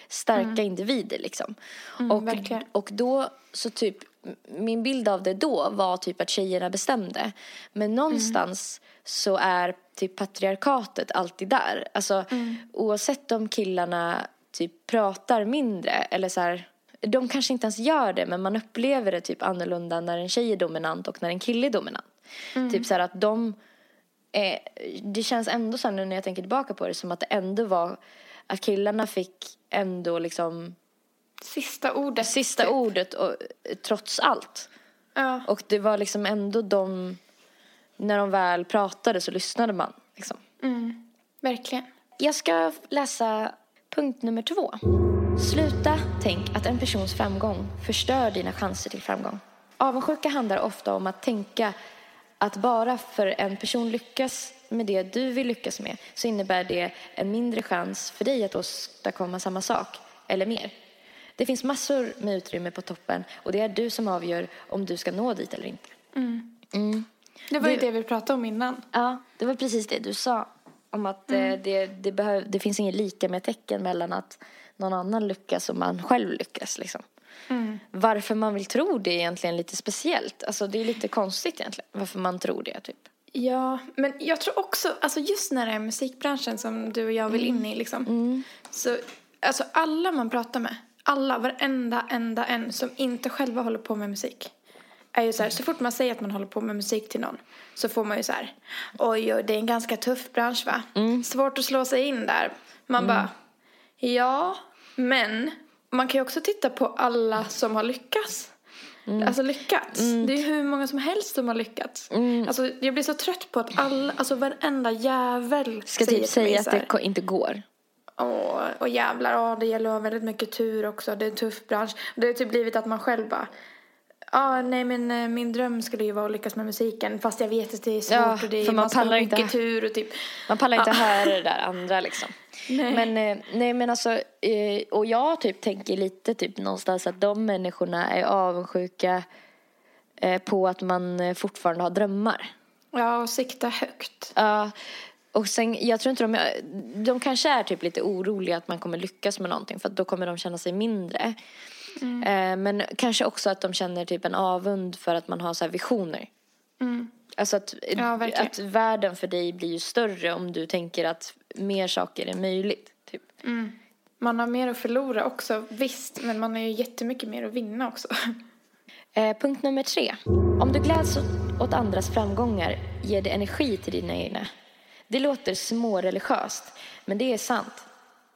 starka mm. individer liksom. Mm, och, verkligen. och då så typ, min bild av det då var typ att tjejerna bestämde. Men någonstans mm. så är typ patriarkatet alltid där. Alltså mm. oavsett om killarna typ pratar mindre eller så här, de kanske inte ens gör det men man upplever det typ annorlunda när en tjej är dominant och när en kille är dominant. Mm. Typ så här att de, eh, det känns ändå så nu när jag tänker tillbaka på det som att det ändå var att killarna fick ändå liksom Sista ordet. Sista typ. ordet och, trots allt. Ja. Och det var liksom ändå de, när de väl pratade så lyssnade man liksom. Mm. Verkligen. Jag ska läsa punkt nummer två. Sluta tänk att en persons framgång förstör dina chanser till framgång. Avundsjuka handlar ofta om att tänka att bara för en person lyckas med det du vill lyckas med så innebär det en mindre chans för dig att åstadkomma samma sak eller mer. Det finns massor med utrymme på toppen och det är du som avgör om du ska nå dit eller inte. Mm. Mm. Det var du, ju det vi pratade om innan. Ja, det var precis det du sa. Om att eh, mm. det, det, behöv, det finns inget lika med tecken mellan att någon annan lyckas och man själv lyckas. Liksom. Mm. Varför man vill tro det är egentligen lite speciellt. Alltså det är lite konstigt egentligen varför man tror det typ. Ja, men jag tror också, alltså just när det är musikbranschen som du och jag vill in i liksom. Mm. Så, alltså alla man pratar med, alla, varenda enda en som inte själva håller på med musik. Är ju så här, så fort man säger att man håller på med musik till någon så får man ju så här, oj, oj det är en ganska tuff bransch va? Mm. Svårt att slå sig in där. Man Mm. bara, ja, men man kan ju också titta på alla som har lyckats. Mm. Alltså lyckats. Det är ju hur många som helst som har lyckats. Mm. Alltså jag blir så trött på att alla, alltså varenda jävel Ska säger typ till mig säga att det inte går. Åh, och jävlar, åh, det gäller att ha väldigt mycket tur också. Det är en tuff bransch. Det har typ blivit att man själv bara Ja, nej men eh, min dröm skulle ju vara att lyckas med musiken fast jag vet att det är svårt Ja, och det är, för man pallar inte- mycket tur och typ Man pallar inte Ja. höra det där andra liksom. Nej. Men, eh, nej men alltså, eh, och jag typ tänker lite typ någonstans att de människorna är avundsjuka på att man fortfarande har drömmar. Ja, och sikta högt. Ja, och sen, jag tror inte de, de kanske är typ lite oroliga att man kommer lyckas med någonting för att då kommer de känna sig mindre. Mm. Eh, men kanske också att de känner typ en avund för att man har så visioner. Mm. Alltså att, Ja, att världen för dig blir ju större om du tänker att mer saker är möjligt. Typ. Man har mer att förlora också, visst, men man har ju jättemycket mer att vinna också. Eh, punkt nummer tre. Om du gläds åt andras framgångar ger det energi till dina egna. Det låter småreligiöst, men det är sant.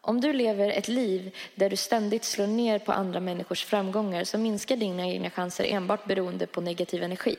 Om du lever ett liv där du ständigt slår ner på andra människors framgångar så minskar dina egna chanser enbart beroende på negativ energi.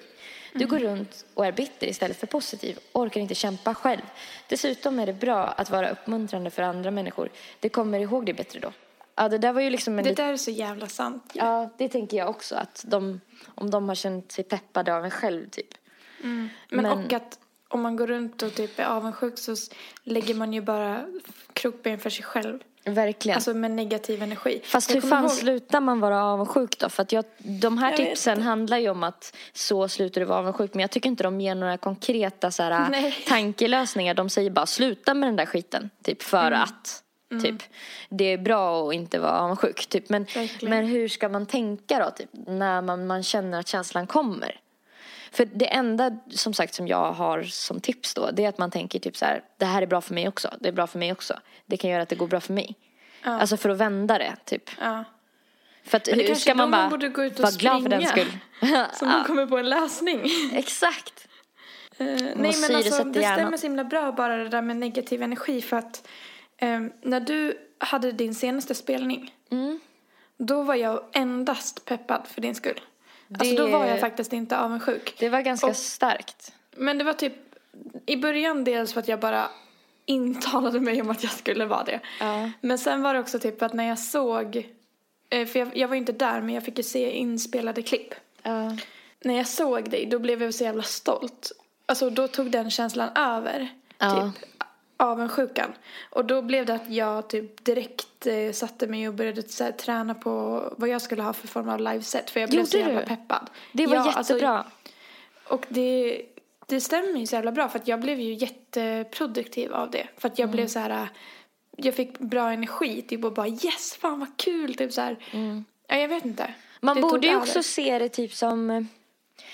Du går runt och är bitter istället för positiv och orkar inte kämpa själv. Dessutom är det bra att vara uppmuntrande för andra människor. Det kommer ihåg dig bättre då. Ja, det där var ju liksom en Det där är så jävla sant. Ja, det tänker jag också. Att de, om de har känt sig peppade av en själv, typ. Men, Men- och att om man går runt och typ är avundsjuk så lägger man ju bara krokben för sig själv. Verkligen. Alltså med negativ energi. Fast hur fan ihåg- slutar man vara avundsjuk då? För att jag, de här Jag tipsen handlar ju om att så slutar du vara avundsjuk. Men jag tycker inte de ger några konkreta så här, Nej. tankelösningar. De säger bara sluta med den där skiten. Typ för Mm. att. Typ. Det är bra att inte vara avundsjuk. Typ. Men, Verkligen. men hur ska man tänka då? Typ, när man, man känner att känslan kommer. För det enda som sagt som jag har som tips då. Det är att man tänker typ så här. Det här är bra för mig också. Det är bra för mig också. Det kan göra att det går bra för mig. Ja. Alltså för att vända det typ. Ja. För att hur ska man bara borde gå ut och vara glad för den skull? Så man kommer på en lösning. Exakt. Eh, nej men alltså det hjärnan. stämmer så himla bra bara det där med negativ energi för att eh, när du hade din senaste spelning Mm. då var jag endast peppad för din skull. Alltså då Det- var jag faktiskt inte avundsjuk. Det var ganska Och- starkt. Men det var typ i början dels för att jag bara intalade mig om att jag skulle vara det. Ja. Men sen var det också typ att när jag såg, eh, för jag, jag var ju inte där men jag fick ju se inspelade klipp. Ja. När jag såg dig då blev jag så jävla stolt. Alltså då tog den känslan över. Ja. Typ avundsjukan. Och då blev det att jag typ direkt eh, satte mig och började så här, träna på vad jag skulle ha för form av liveset. För jag blev så Gjorde jävla du? peppad. Det var Ja, alltså, jättebra. och det, det stämmer ju så jävla bra för att jag blev ju jätteproduktiv av det. För att jag Mm. blev så här, jag fick bra energi. Typ och bara yes, fan vad kul. Typ så här. Mm. Ja, jag vet inte. Man Det borde ju också se det typ som...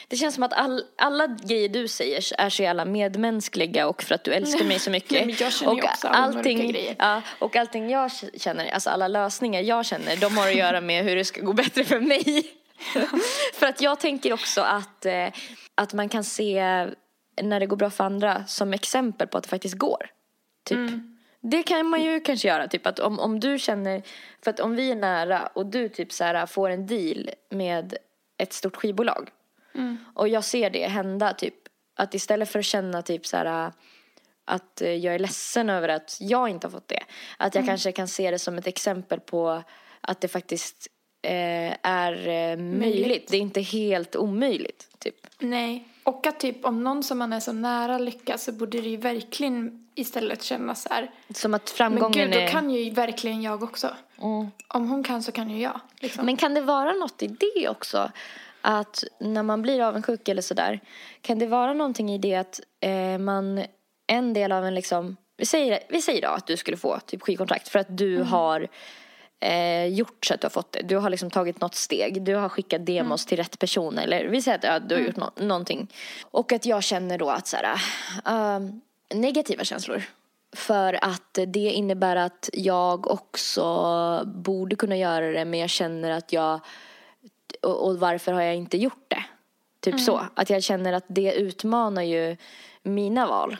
Det känns som att all, alla grejer du säger är så jävla medmänskliga och för att du älskar mig så mycket. Men jag känner ju och också alla mörka allting, grejer. Ja, och allting jag känner, alltså alla lösningar jag känner, de har att göra med hur det ska gå bättre för mig. för att jag tänker också att, eh, att man kan se när det går bra för andra som exempel på att det faktiskt går. Typ. Mm. Det kan man ju kanske göra, typ att om, om du känner, för att om vi är nära och du typ så här får en deal med ett stort skivbolag och jag ser det hända, typ att istället för att känna typ så här att eh, jag är ledsen över att jag inte har fått det, att jag kanske kan se det som ett exempel på att det faktiskt eh, är eh, möjligt. Det är inte helt omöjligt, typ. Nej. Och att typ om någon som man är så nära lyckas så borde det ju verkligen istället kännas så här. Som att Men framgången gud, då är... kan ju verkligen jag också. Om hon kan så kan ju jag. Liksom. Men kan det vara något i det också? Att när man blir avundsjuk eller sådär, kan det vara någonting i det att eh, man, en del av en liksom, vi säger, vi säger då att du skulle få typ skivkontrakt för att du har eh, gjort så att du har fått det. Du har liksom tagit något steg, du har skickat demos till rätt person eller vi säger att ja, du har gjort nå- någonting. Och att jag känner då att så här, eh, negativa känslor. För att det innebär att jag också borde kunna göra det men jag känner att jag och, och varför har jag inte gjort det? Typ så. Att jag känner att det utmanar ju mina val.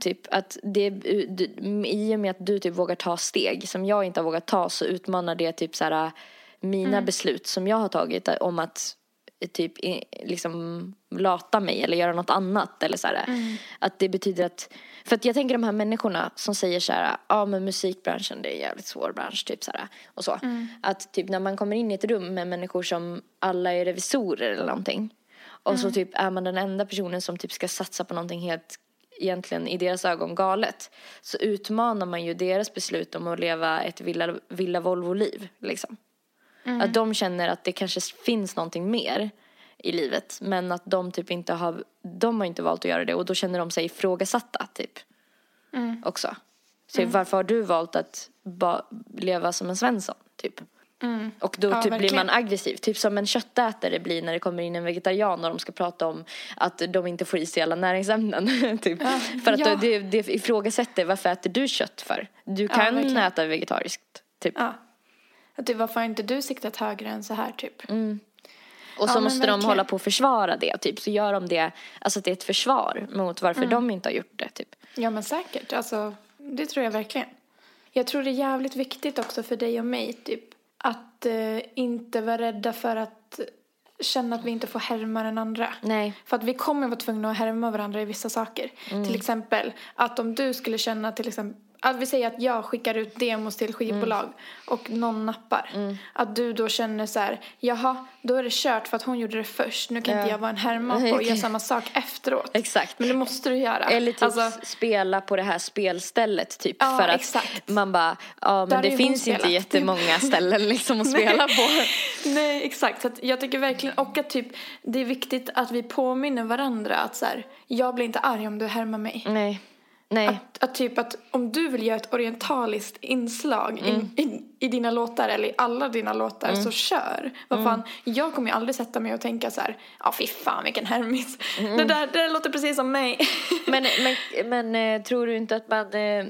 Typ att det, du, i och med att du typ vågar ta steg som jag inte har vågat ta så utmanar det typ så här mina beslut som jag har tagit om att typ liksom lata mig eller göra något annat eller så här. Att det betyder att, för att jag tänker de här människorna som säger så här, ja men musikbranschen det är en jävligt svår bransch typ så här och så. Att typ när man kommer in i ett rum med människor som alla är revisorer eller någonting och så typ är man den enda personen som typ ska satsa på någonting helt egentligen i deras ögon galet så utmanar man ju deras beslut om att leva ett villa, villa Volvo-liv liksom. Att de känner att det kanske finns någonting mer i livet men att de typ inte har, de har inte valt att göra det och då känner de sig ifrågasatta typ. Också. Så varför har du valt att leva som en Svensson typ? Och då Ja, typ blir man aggressiv. Typ som en köttätare blir när det kommer in en vegetarian och de ska prata om att de inte får i sig alla näringsämnen. typ. För att ja. det, det ifrågasätter varför äter du kött för? Du kan verkligen. äta vegetariskt. Typ. Ja. Att typ, varför har inte du siktat högre än så här typ? Och så Ja, måste de verkligen. hålla på och försvara det. Typ. Så gör de det, alltså att det är ett försvar mot varför Mm. de inte har gjort det. Typ. Ja men säkert, alltså det tror jag verkligen. Jag tror det är jävligt viktigt också för dig och mig typ att eh, inte vara rädda för att känna att vi inte får härma den andra. Nej. För att vi kommer vara tvungna att härma varandra i vissa saker. Till exempel att om du skulle känna till exempel att vi säger att jag skickar ut demos till skivbolag och någon nappar. Att du då känner så här, jaha, då är det kört för att hon gjorde det först. Nu kan Ja. inte jag vara en härma och göra samma sak efteråt. Exakt. Men det måste du göra. Eller typ Alltså, spela på det här spelstället typ. Ja, för att exakt. man bara, ja Där men har det finns inte jättemånga ställen liksom att spela på. Nej, exakt. Så att jag tycker verkligen, och att typ, det är viktigt att vi påminner varandra att så här, jag blir inte arg om du härmar mig. Nej. Nej. Att, att typ att om du vill göra ett orientaliskt inslag Mm. i, i, i dina låtar eller i alla dina låtar så kör. Vad Mm. fan, jag kommer ju aldrig sätta mig och tänka så här, ja fy fan vilken härmis. Mm. Det, där, det där låter precis som mig. Men, men, men eh, tror du inte att man, eh,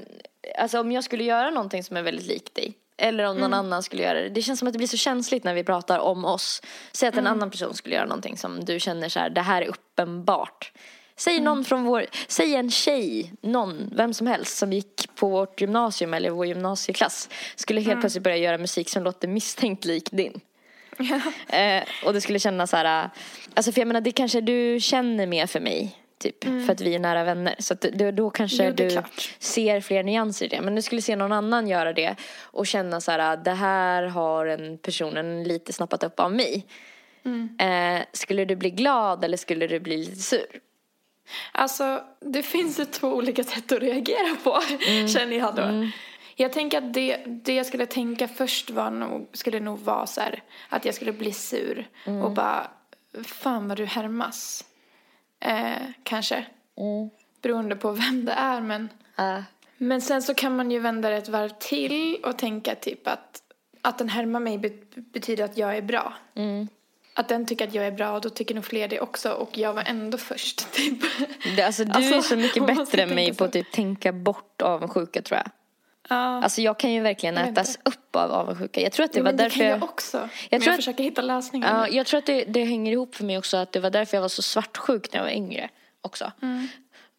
alltså om jag skulle göra någonting som är väldigt likt dig. Eller om någon annan skulle göra det. Det känns som att det blir så känsligt när vi pratar om oss. Säg att en annan person skulle göra någonting som du känner så här, det här är uppenbart. Säg någon från vår, säg en tjej, någon, vem som helst som gick på vårt gymnasium eller vår gymnasieklass. Skulle helt plötsligt börja göra musik som låter misstänkt lik din. Eh, och det skulle kännas så här, alltså för jag menar det kanske du känner mer för mig. Typ, för att vi är nära vänner. Så att då, då kanske Jo, du klart. ser fler nyanser i det. Men du skulle se någon annan göra det och känna så här, det här har en personen lite snappat upp av mig. Eh, skulle du bli glad eller skulle du bli lite sur? Alltså, det finns ju två olika sätt att reagera på, Mm. känner jag då. Jag tänker att det, det jag skulle tänka först var nog, skulle nog vara så här, att jag skulle bli sur Mm. och bara, fan vad du härmas. Eh, kanske. Mm. Beroende på vem det är, men Uh, Men sen så kan man ju vända det ett varv till och tänka typ att, att den härmar mig betyder att jag är bra. Mm. Att den tycker att jag är bra och då tycker nog fler det också och jag var ändå först typ. Det, alltså du Alltså, är så mycket bättre än mig på att typ tänka bort avundsjuka tror jag. Ja. Alltså jag kan ju verkligen ätas upp av avundsjuka. Jag tror att det Jo, var det därför jag också. Jag men tror jag att- försöker hitta lösningar. Ja, jag tror att det, det hänger ihop för mig också att det var därför jag var så svartsjuk när jag var yngre också.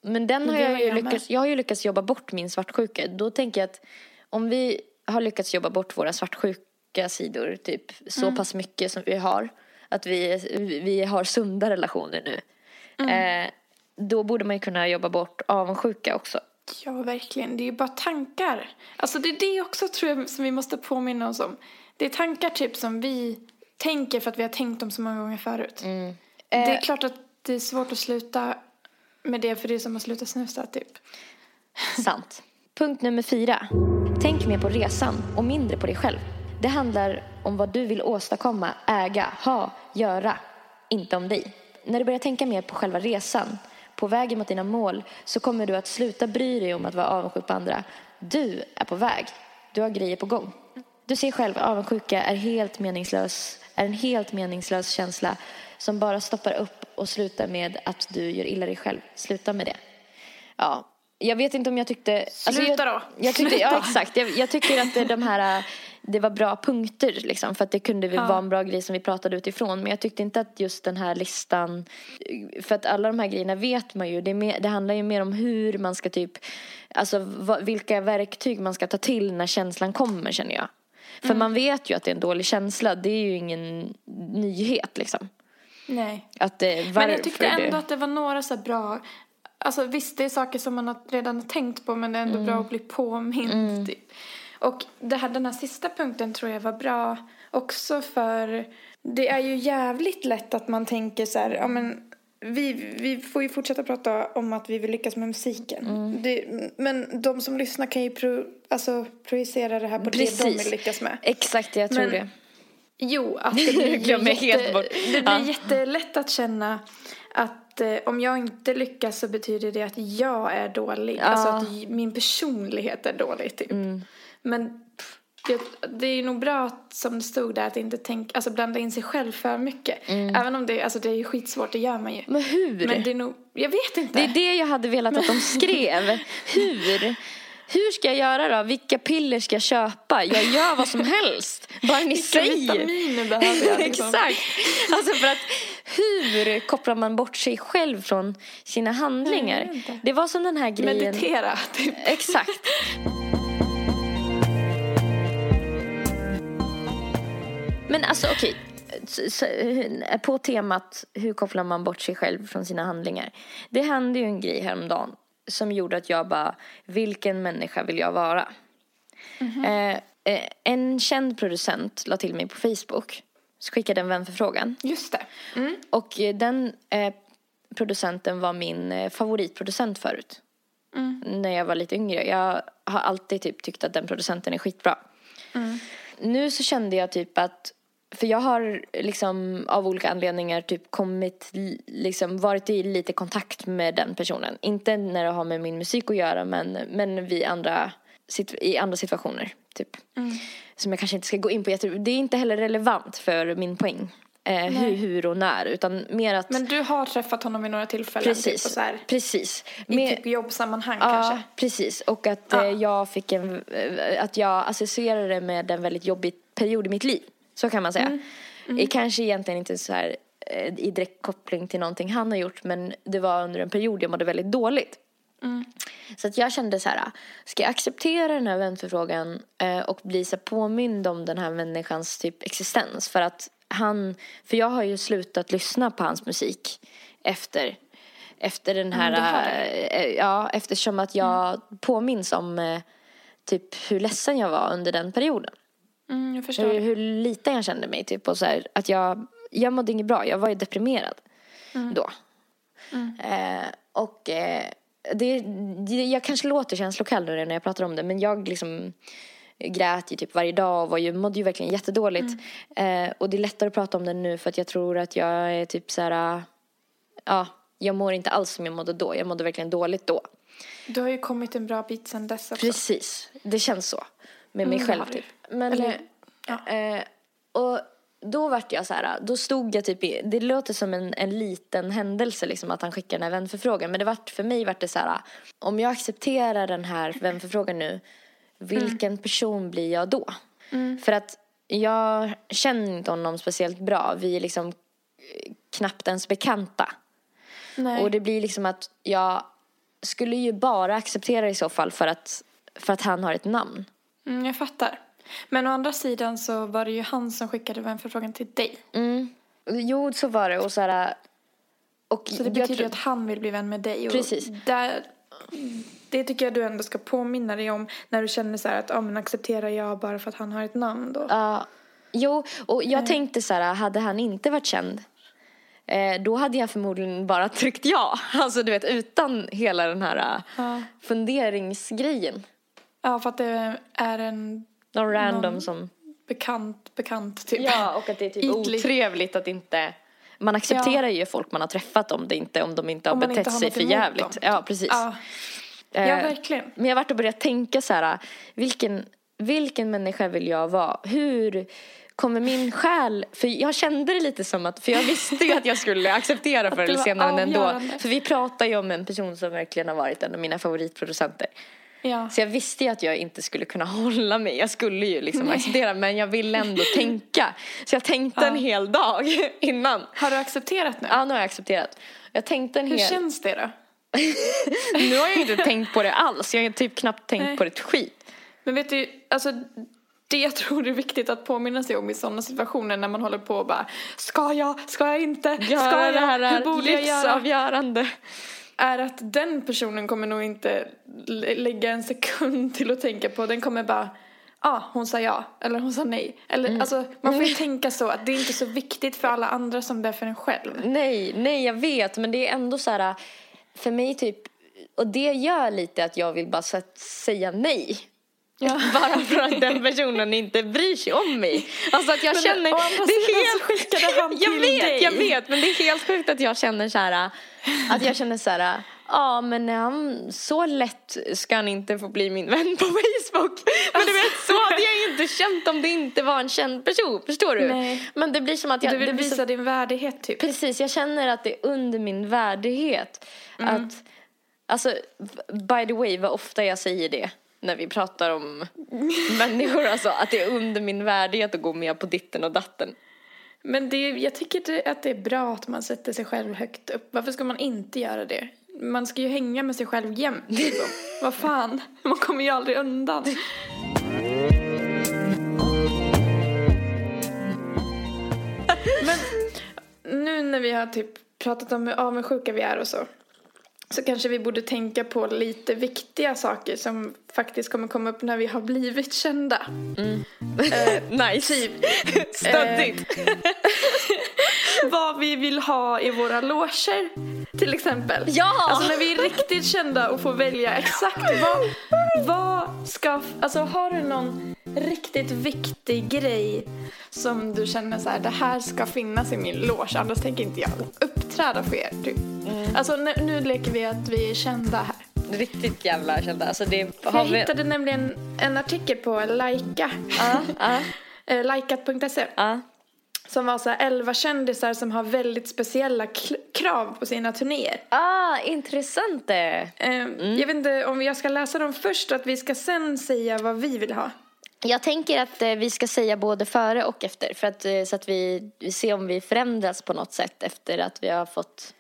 Men den har det jag ju jag lyckats, jag har ju lyckats jobba bort min svartsjuka. Då tänker jag att om vi har lyckats jobba bort våra svartsjuka sidor typ så Mm. pass mycket som vi har, att vi, vi har sunda relationer nu. Mm. Eh, då borde man ju kunna jobba bort avundsjuka också. Ja, verkligen. Det är ju bara tankar. Alltså det är det också tror jag som vi måste påminna oss om. Det är tankar typ som vi tänker för att vi har tänkt dem så många gånger förut. Mm. Det är Eh. klart att det är svårt att sluta med det för det är som att sluta snusa typ. Sant. Punkt nummer fyra. Tänk mer på resan och mindre på dig själv. Det handlar om vad du vill åstadkomma, äga, ha, göra. Inte om dig. När du börjar tänka mer på själva resan, på vägen mot dina mål, så kommer du att sluta bry dig om att vara avundsjuk på andra. Du är på väg. Du har grejer på gång. Du ser själv, avundsjuka är, helt meningslös, är en helt meningslös känsla som bara stoppar upp och slutar med att du gör illa dig själv. Sluta med det. Ja, jag vet inte om jag tyckte... Sluta jag, då. Jag tyckte, ja, Sluta. exakt. Jag, jag tycker att de här, det var bra punkter liksom. För att det kunde väl vara en bra grej som vi pratade utifrån. Men jag tyckte inte att just den här listan... För att alla de här grejerna vet man ju. Det, mer, det handlar ju mer om hur man ska typ... Alltså vad, vilka verktyg man ska ta till när känslan kommer känner jag. För man vet ju att det är en dålig känsla. Det är ju ingen nyhet liksom. Nej. Att, eh, Men jag tyckte ändå det- att det var några så bra... Alltså visst, det är saker som man redan har tänkt på men det är ändå bra att bli påmind. Typ. Och det här, den här sista punkten tror jag var bra också för det är ju jävligt lätt att man tänker så här, ja men vi, vi får ju fortsätta prata om att vi vill lyckas med musiken. Det, men de som lyssnar kan ju pro, alltså, projicera det här på det de Precis. vill lyckas med. Exakt, jag tror Men- det. Jo, att det blir, jätte, helt bort. det blir Ja. jättelätt att känna att eh, om jag inte lyckas så betyder det att jag är dålig. Ja. Alltså att min personlighet är dålig typ. Mm. Men det, det är nog bra att, som det stod där att inte tänka, alltså blanda in sig själv för mycket. Även om det, alltså det är ju skitsvårt, det gör man ju. Mm. Men hur? Men det är nog, jag vet inte. Det är det jag hade velat att de skrev. Hur? Hur ska jag göra då? Vilka piller ska jag köpa? Jag gör vad som helst. Bara ni Vilka säger. vitaminer behöver jag? Liksom. Exakt. Alltså för att hur kopplar man bort sig själv från sina handlingar? Det var som den här grejen. Meditera, typ. Exakt. Men alltså okej. Eh, På temat hur kopplar man bort sig själv från sina handlingar. Det hände ju en grej häromdagen som gjorde att jag bara, vilken människa vill jag vara? Eh, eh, en känd producent la till mig på Facebook. Så skickade en vänförfrågan. Just det. Mm. Och eh, den eh, producenten var min eh, favoritproducent förut. När jag var lite yngre. Jag har alltid typ tyckt att den producenten är skitbra. Nu så kände jag typ att för jag har liksom av olika anledningar typ kommit, li- liksom varit i lite kontakt med den personen. Inte när det har med min musik att göra men, men vid andra, i andra situationer. Typ. Som jag kanske inte ska gå in på. Det är inte heller relevant för min poäng. Eh, hur, hur och när. Utan mer att... Men du har träffat honom vid några tillfällen? Typ, precis. så här, precis. I Mer- typ jobbsammanhang Ja, kanske? precis. Och att Ja. eh, jag fick en, eh, att jag associerade det med en väldigt jobbig period i mitt liv. Så kan man säga. Mm. Eh, Kanske egentligen inte så här eh, i direkt koppling till någonting han har gjort men det var under en period jag mådde väldigt dåligt. Mm. Så att jag kände så här, ska jag acceptera den här vänförfrågan eh, och bli så påmind om den här människans typ existens? För att han, för jag har ju slutat lyssna på hans musik efter, efter den här, Mm, ja eftersom att jag påminns om typ hur ledsen jag var under den perioden. Mm, jag förstår. Hur, hur liten jag kände mig typ och så här, att jag, jag mådde inget bra, jag var ju deprimerad då. Eh, och eh, det, det, jag kanske låter känslokall nu när jag pratar om det men jag liksom grät ju typ varje dag och var ju, mådde ju verkligen jättedåligt. Eh, och det är lättare att prata om det nu för att jag tror att jag är typ så här, ja, jag mår inte alls som jag mådde då. Jag mådde verkligen dåligt då. Du har ju kommit en bra bit sen dess också. Precis, det känns så. Med mig Mm, själv typ. Men, Eller, ja. eh, och då vart jag så här, då stod jag typ i, det låter som en, en liten händelse liksom att han skickar den här vänförfrågan. Men det vart, för mig vart det så här, om jag accepterar den här vänförfrågan nu, vilken Mm. person blir jag då? För att jag känner inte honom speciellt bra. Vi är liksom knappt ens bekanta. Nej. Och det blir liksom att jag skulle ju bara acceptera i så fall för att, för att han har ett namn. Mm, jag fattar. Men å andra sidan så var det ju han som skickade vänförfrågan till dig. Mm. Jo, så var det. Och så här, och Så det betyder tror- att han vill bli vän med dig. Och Precis. Där, det tycker jag du ändå ska påminna dig om när du känner så här att, ja men accepterar jag bara för att han har ett namn då? Ja. jo, och Mm. jag tänkte så här, hade han inte varit känd eh, då hade jag förmodligen bara tryckt ja. Alltså du vet, utan hela den här Ja. funderingsgrejen. Ja, för att det är en Någon random Någon- som... bekant, bekant typ. Ja, och att det är typ Ytlig. otrevligt att inte... Man accepterar ju folk man har träffat om, det inte, om de inte har Om inte betett har sig för jävligt. dem. Ja, precis. Ja, ja Eh, verkligen. Men jag har varit och börjat tänka så här, vilken, vilken människa vill jag vara? Hur kommer min själ, för jag kände det lite som att, för jag visste ju att jag skulle acceptera förr det eller senare ändå. För vi pratar ju om en person som verkligen har varit en av mina favoritproducenter. Ja. Så jag visste ju att jag inte skulle kunna hålla mig. Jag skulle ju liksom acceptera men jag ville ändå tänka. Så jag tänkte en Ja. hel dag innan. Har du accepterat nu? Ja, nu har jag accepterat. Jag tänkte en Hur hel... känns det då? Nu har jag inte tänkt på det alls. Jag har typ knappt tänkt Nej. på det ett skit. Men vet du, alltså det jag tror är viktigt att påminna sig om i sådana situationer när man håller på och bara Ska jag? Ska jag inte? Ska jag? det här Hur borde jag göra? livsavgörande. Är att den personen kommer nog inte lä- lägga en sekund till att tänka på. Den kommer bara Ja, ah, hon sa ja. Eller hon sa nej. Eller Mm. alltså man får ju tänka så att det är inte så viktigt för alla andra som det är för en själv. Nej, nej jag vet men det är ändå så här för mig typ och det gör lite att jag vill bara säga nej. Ja. Bara för att den personen inte bryr sig om mig. Alltså att jag Men känner... Det är helt han Jag vet, dig. jag vet. Men det är helt sjukt att jag känner så här... Att jag känner så här... Ja, men han, så lätt ska han inte få bli min vän på Facebook. Men du vet, så hade jag inte känt om det inte var en känd person. Förstår du? Nej. Men det blir som att jag... Du vill visa så, din värdighet typ. Precis, jag känner att det är under min värdighet. Att, alltså, by the way, vad ofta jag säger det när vi pratar om människor. Alltså, att det är under min värdighet att gå med på ditten och datten. Men det, jag tycker att det är bra att man sätter sig själv högt upp. Varför ska man inte göra det? Man ska ju hänga med sig själv jämt. Liksom. Vad fan, man kommer ju aldrig undan. Men nu när vi har typ pratat om hur avundsjuka vi är och så. Så kanske vi borde tänka på lite viktiga saker som faktiskt kommer komma upp när vi har blivit kända. Nice. Stöddigt. vad vi vill ha i våra loger till exempel. Ja! Alltså när vi är riktigt kända och får välja exakt vad, vad ska, alltså har du någon riktigt viktig grej som du känner så här, det här ska finnas i min loge, annars tänker inte jag uppträda för er typ. Alltså nu, nu leker vi att vi är kända här. Riktigt jävla kända. Alltså, det jag vi... hittade nämligen en artikel på Laika, ja, eh, likat.se. ja. Som var så här 11 kändisar som har väldigt speciella krav på sina turnéer. Ah, intressant det. Eh, Jag vet inte om jag ska läsa dem först och att vi ska sen säga vad vi vill ha. Jag tänker att eh, vi ska säga både före och efter för att, eh, så att vi, vi ser om vi förändras på något sätt efter att vi har fått,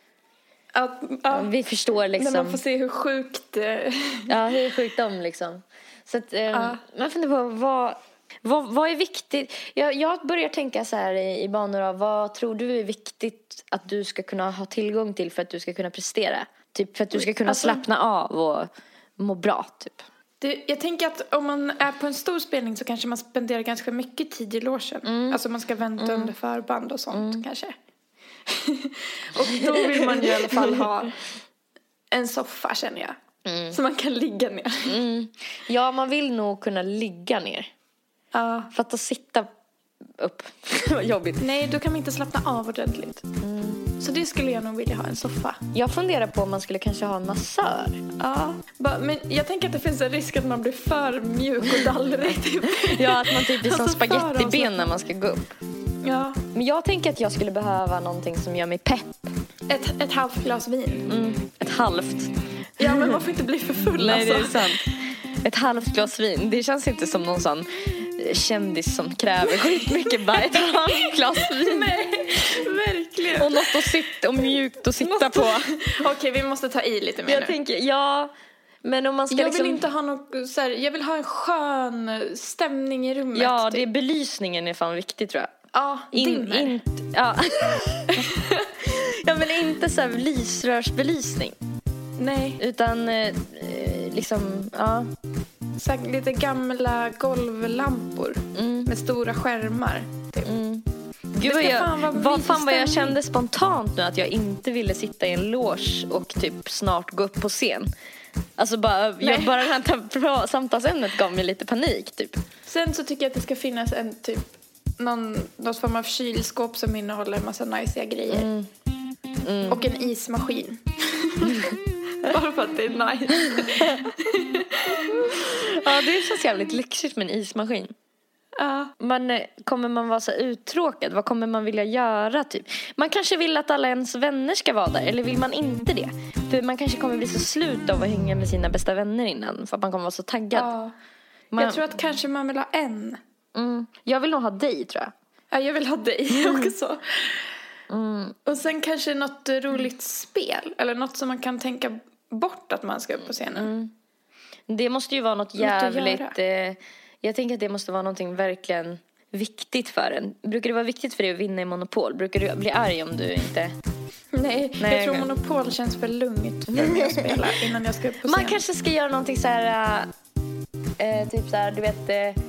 Att, ja, vi förstår När liksom, man får se hur sjukt eh, ja hur sjukt de liksom. Så att, Ja. man funderar på vad, vad, vad är viktigt? Jag, jag börjar tänka så här i, i banor av vad tror du är viktigt att du ska kunna ha tillgång till för att du ska kunna prestera? Typ för att du ska kunna Alltså- slappna av och må bra typ. Det, Jag tänker att om man är på en stor spelning så kanske man spenderar ganska mycket tid i logen. Alltså man ska vänta under förband och sånt kanske. och då vill man ju i alla fall ha en soffa känner jag. Så man kan ligga ner. Ja, man vill nog kunna ligga ner. Ja. För att sitta upp. Jobbigt. Nej, då kan man inte slappna av ordentligt. Så det skulle jag nog vilja ha, en soffa. Jag funderar på om man skulle kanske ha en massör. Ja, men jag tänker att det finns en risk att man blir för mjuk och dallrig. Typ. Ja, att man typ blir som Alltså, spagettiben dem när man ska gå upp. Ja, Men jag tänker att jag skulle behöva någonting som gör mig pepp. ett, ett halvt glas vin. Mm, ett halvt. Ja, men man får inte bli för full Nej, det är alltså. sant. Ett halvt glas vin. Det känns inte som någon sån kändis som kräver skitmycket. Bara ett halvt glas vin. Nej, verkligen. Och något att sitta och mjukt att sitta på. Okej, vi måste ta i lite mer Jag nu. tänker, ja. Men om man ska Jag liksom... vill inte ha något så här, jag vill ha en skön stämning i rummet. Ja, typ. det är belysningen är fan viktigt tror jag. Ja, In, dimmer. inte, ja. jag vill inte så här lysrörsbelysning. Nej, Utan eh, liksom, ja. så här, lite gamla golvlampor Mm, med stora skärmar. Typ. mm. Gud vad, jag, fan vara vad fan vad jag kände spontant nu att jag inte ville sitta i en loge och typ snart gå upp på scen. Alltså bara, jag, bara det här ta- samtalsämnet gav mig lite panik typ. Sen så tycker jag att det ska finnas en typ någon, någon form av kylskåp som innehåller en massa najsiga grejer. Mm. Mm. Och en ismaskin. Bara för att det är nice. Ja det känns jävligt lyxigt med en ismaskin. Ja. Men eh, kommer man vara så uttråkad? Vad kommer man vilja göra typ? Man kanske vill att alla ens vänner ska vara där eller vill man inte det? För man kanske kommer bli så slut av att hänga med sina bästa vänner innan för att man kommer vara så taggad. ja. Man, Jag tror att kanske man vill ha en. mm, jag vill nog ha dig tror jag. Ja, jag vill ha dig också. Mm. Och sen kanske något roligt spel. Eller något som man kan tänka bort att man ska upp på scenen. Mm. Det måste ju vara något jävligt... Eh, jag tänker att det måste vara någonting verkligen viktigt för en. Brukar det vara viktigt för dig att vinna i Monopol? Brukar du bli arg om du inte... Nej, Nej, jag tror okej. Monopol känns för lugnt för mig att spela innan jag ska upp på scen. Man kanske ska göra någonting så här... Eh, typ så här, du vet... Eh,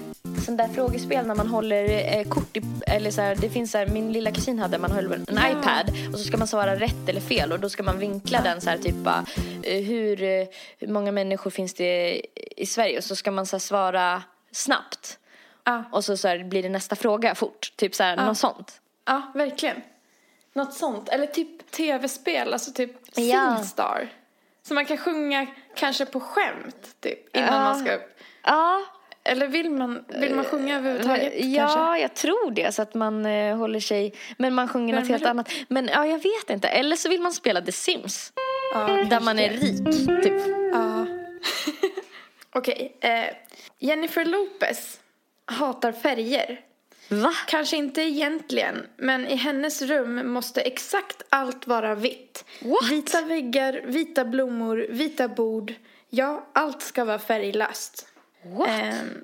sån där frågespel när man håller eh, kort i, eller så här, det finns så här, min lilla kusin hade, man höll en Ja. iPad och så ska man svara rätt eller fel och då ska man vinkla den så här typ bara, eh, hur, eh, hur många människor finns det i Sverige och så ska man så här, svara snabbt Ja, och så, så här, blir det nästa fråga fort, typ så här, Ja. något sånt. ja, verkligen. Något sånt. Eller typ tv-spel, alltså typ Ja. Singstar. Så man kan sjunga kanske på skämt typ innan Ja. man ska upp. Ja, Eller vill man, vill man sjunga överhuvudtaget ja kanske? jag tror det så att man eh, håller sig, men man sjunger något Värmer helt upp. annat. Men ja, jag vet inte. Eller så vill man spela The Sims. Ja, Där man är det. rik, typ. Ja. Okej. eh, Jennifer Lopez hatar färger. Va? Kanske inte egentligen, men i hennes rum måste exakt allt vara vitt. What? Vita väggar, vita blommor, vita bord. Ja, allt ska vara färglöst. What? Ehm,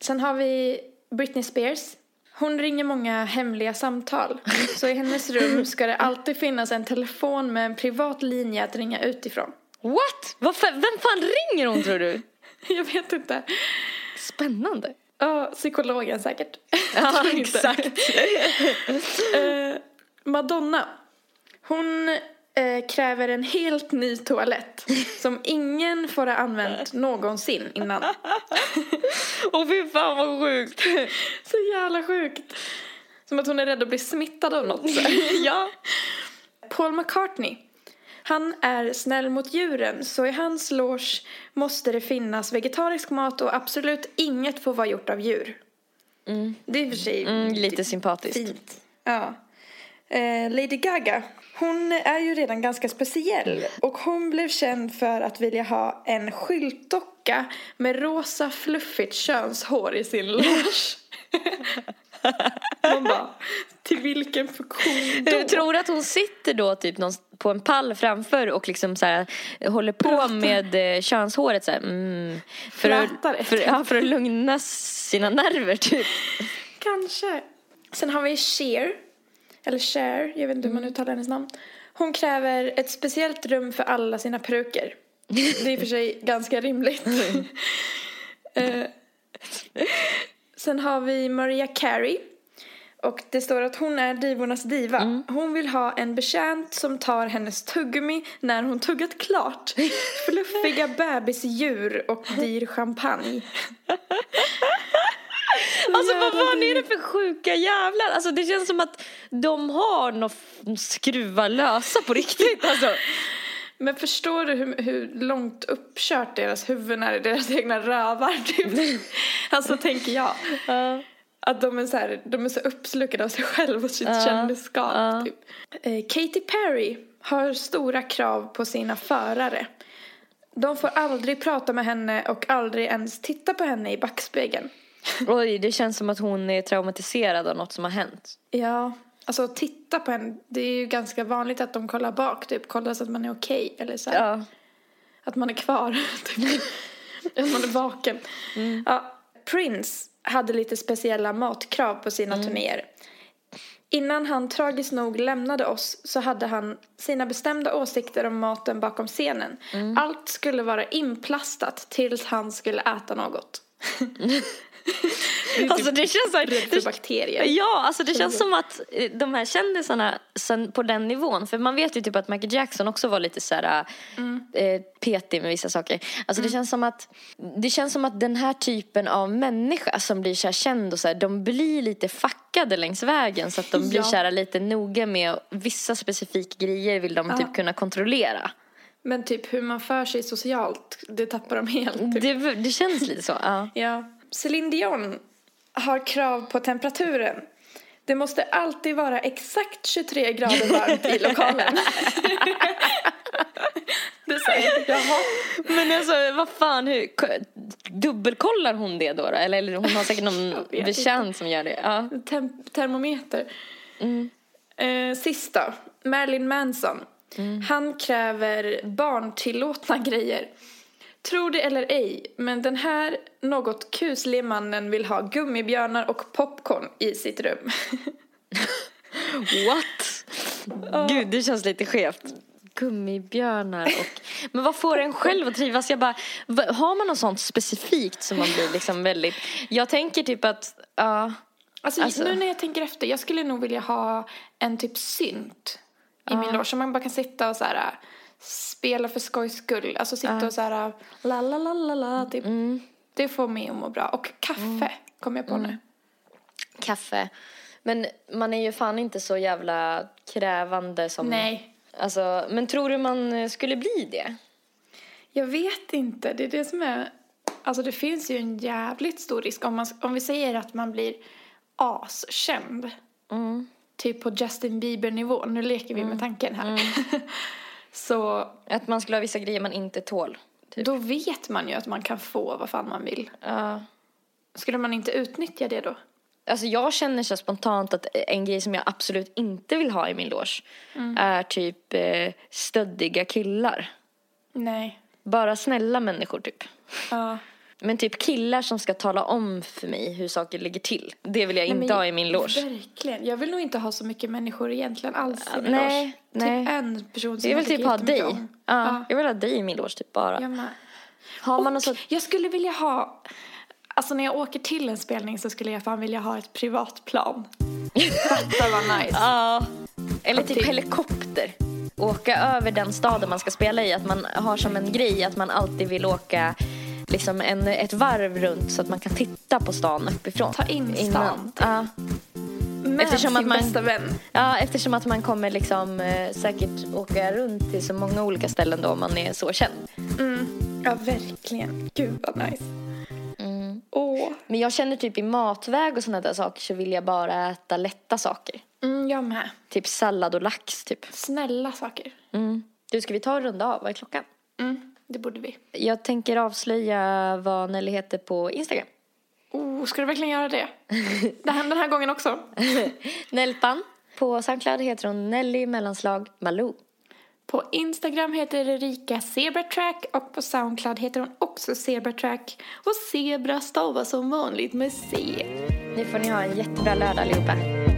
sen har vi Britney Spears. Hon ringer många hemliga samtal. Så i hennes rum ska det alltid finnas en telefon med en privat linje att ringa utifrån. What? Varför, vem fan ringer hon tror du? Jag vet inte. Spännande. Ja, psykologen säkert. Ja, exakt. Eh, Madonna. Hon eh, kräver en helt ny toalett som ingen får ha använt någonsin innan. Åh fy fan vad sjukt. Så jävla sjukt. Som att hon är rädd att bli smittad av något. Så. ja. Paul McCartney. Han är snäll mot djuren så i hans loge måste det finnas vegetarisk mat och absolut inget får vara gjort av djur. Det är i och för sig Mm, lite sympatiskt. fint. Ja. Eh, Lady Gaga. Hon är ju redan ganska speciell och hon blev känd för att vilja ha en skyltdocka med rosa fluffigt könshår i sin loge. Man bara, till vilken funktion då? Du tror att hon sitter då typ någon, på en pall framför och liksom så här, håller på Pratar. med eh, könshåret så här, mm, för, att, för, ja, för att lugna sina nerver typ. Kanske. Sen har vi Cher. Eller Cher, jag vet inte hur man uttalar hennes namn. Hon kräver ett speciellt rum för alla sina peruker. Det är i och för sig ganska rimligt. Eh, Sen har vi Maria Carey. Och det står att hon är divornas diva. Hon vill ha en betjänt som tar hennes tuggummi när hon tuggat klart. Fluffiga bebisdjur och dyr champagne. Alltså vad fan är det för sjuka jävlar? Alltså det känns som att de har några skruvar lösa på riktigt alltså. Men förstår du hur, hur långt uppkört deras huvuden är i deras egna rövar typ? alltså tänker jag. Uh. Att de är så här, de är så uppslukade av sig själva och sitt uh. kändisskap uh. typ. Eh, Katy Perry har stora krav på sina förare. De får aldrig prata med henne och aldrig ens titta på henne i backspegeln. Oj, det känns som att hon är traumatiserad av något som har hänt. Ja, alltså titta på henne. Det är ju ganska vanligt att de kollar bak, typ kollar så att man är okej okay, eller så här. Ja. Att man är kvar, typ. att man är vaken. Mm. Ja, Prince hade lite speciella matkrav på sina mm. turnéer. Innan han tragiskt nog lämnade oss så hade han sina bestämda åsikter om maten bakom scenen. Mm. Allt skulle vara inplastat tills han skulle äta något. Det alltså det känns rädd för bakterier. Ja, alltså det känns som att eh, de här kändisarna på den nivån, för man vet ju typ att Michael Jackson också var lite så här mm. eh, petig med vissa saker. Alltså mm. det känns som att det känns som att den här typen av människa som blir så känd och så här, de blir lite fuckade längs vägen så att de blir ja. så här lite noga med vissa specifika grejer vill de ja. typ kunna kontrollera. Men typ hur man för sig socialt, det tappar de helt. Typ. Det, det känns lite så, ja. ja. Céline Dion har krav på temperaturen. Det måste alltid vara exakt 23 grader varmt i lokalen. det säger Jaha. Men alltså vad fan, hur, dubbelkollar hon det då? då? Eller, eller hon har säkert någon betjänt som gör det. Ja. Tem termometer. Mm. Eh, sista, Marilyn Manson. Mm. Han kräver barntillåtna grejer. Tro det eller ej, men den här något kuslige mannen vill ha gummibjörnar och popcorn i sitt rum. What? Oh. Gud, det känns lite skevt. Gummibjörnar och... Men vad får en själv att trivas? Jag bara, har man något sånt specifikt som man blir liksom väldigt... Jag tänker typ att, ja... Uh, alltså, alltså, nu när jag tänker efter, jag skulle nog vilja ha en typ synt i uh. min loge. Så man bara kan sitta och så här spela för skojs skull. Alltså sitta uh. och så här la la la la la typ. Mm. Det får mig att må bra. Och kaffe mm. kom jag på mm. nu. Kaffe. Men man är ju fan inte så jävla krävande som... Nej. Alltså, men tror du man skulle bli det? Jag vet inte. Det är det som är... Alltså det finns ju en jävligt stor risk. Om, man, om vi säger att man blir askänd. Mm. Typ på Justin Bieber-nivå. Nu leker vi mm. med tanken här. Så... Att man skulle ha vissa grejer man inte tål. Typ. Då vet man ju att man kan få vad fan man vill. Ja. Skulle man inte utnyttja det då? Alltså jag känner så spontant att en grej som jag absolut inte vill ha i min loge mm. är typ eh, stöddiga killar. Nej. Bara snälla människor typ. Ja. Men typ killar som ska tala om för mig hur saker ligger till. Det vill jag nej, inte ha i min loge. Verkligen. Jag vill nog inte ha så mycket människor egentligen alls i min nej, loge. Nej. Typ en person som jag vill typ ha dig. Ja, ja, Jag vill ha dig i min loge typ bara. Jag med. Har Och man något jag skulle vilja ha Alltså när jag åker till en spelning så skulle jag fan vilja ha ett privatplan. Det var nice. Ja. Eller typ helikopter. Åka över den staden man ska spela i. Att man har som en grej att man alltid vill åka liksom en, ett varv runt så att man kan titta på stan uppifrån. Ta in stan. Ja. Med eftersom sin att man, bästa vän. Ja, eftersom att man kommer liksom eh, säkert åka runt till så många olika ställen då om man är så känd. Mm. Ja, verkligen. Gud vad nice. Mm. Oh. Men jag känner typ i matväg och sådana där saker så vill jag bara äta lätta saker. Mm, jag med. Typ sallad och lax typ. Snälla saker. Mm. Du, ska vi ta en runda av? Vad är klockan? Mm. Det borde vi. Jag tänker avslöja vad Nelly heter på Instagram. Oh, ska du verkligen göra det? det händer den här gången också. Nelpan. På Soundcloud heter hon Nelly mellanslag Malou. På Instagram heter Erika Zebratrack och på Soundcloud heter hon också Zebratrack. Och zebra stavas som vanligt med C. Nu får ni ha en jättebra lördag allihopa.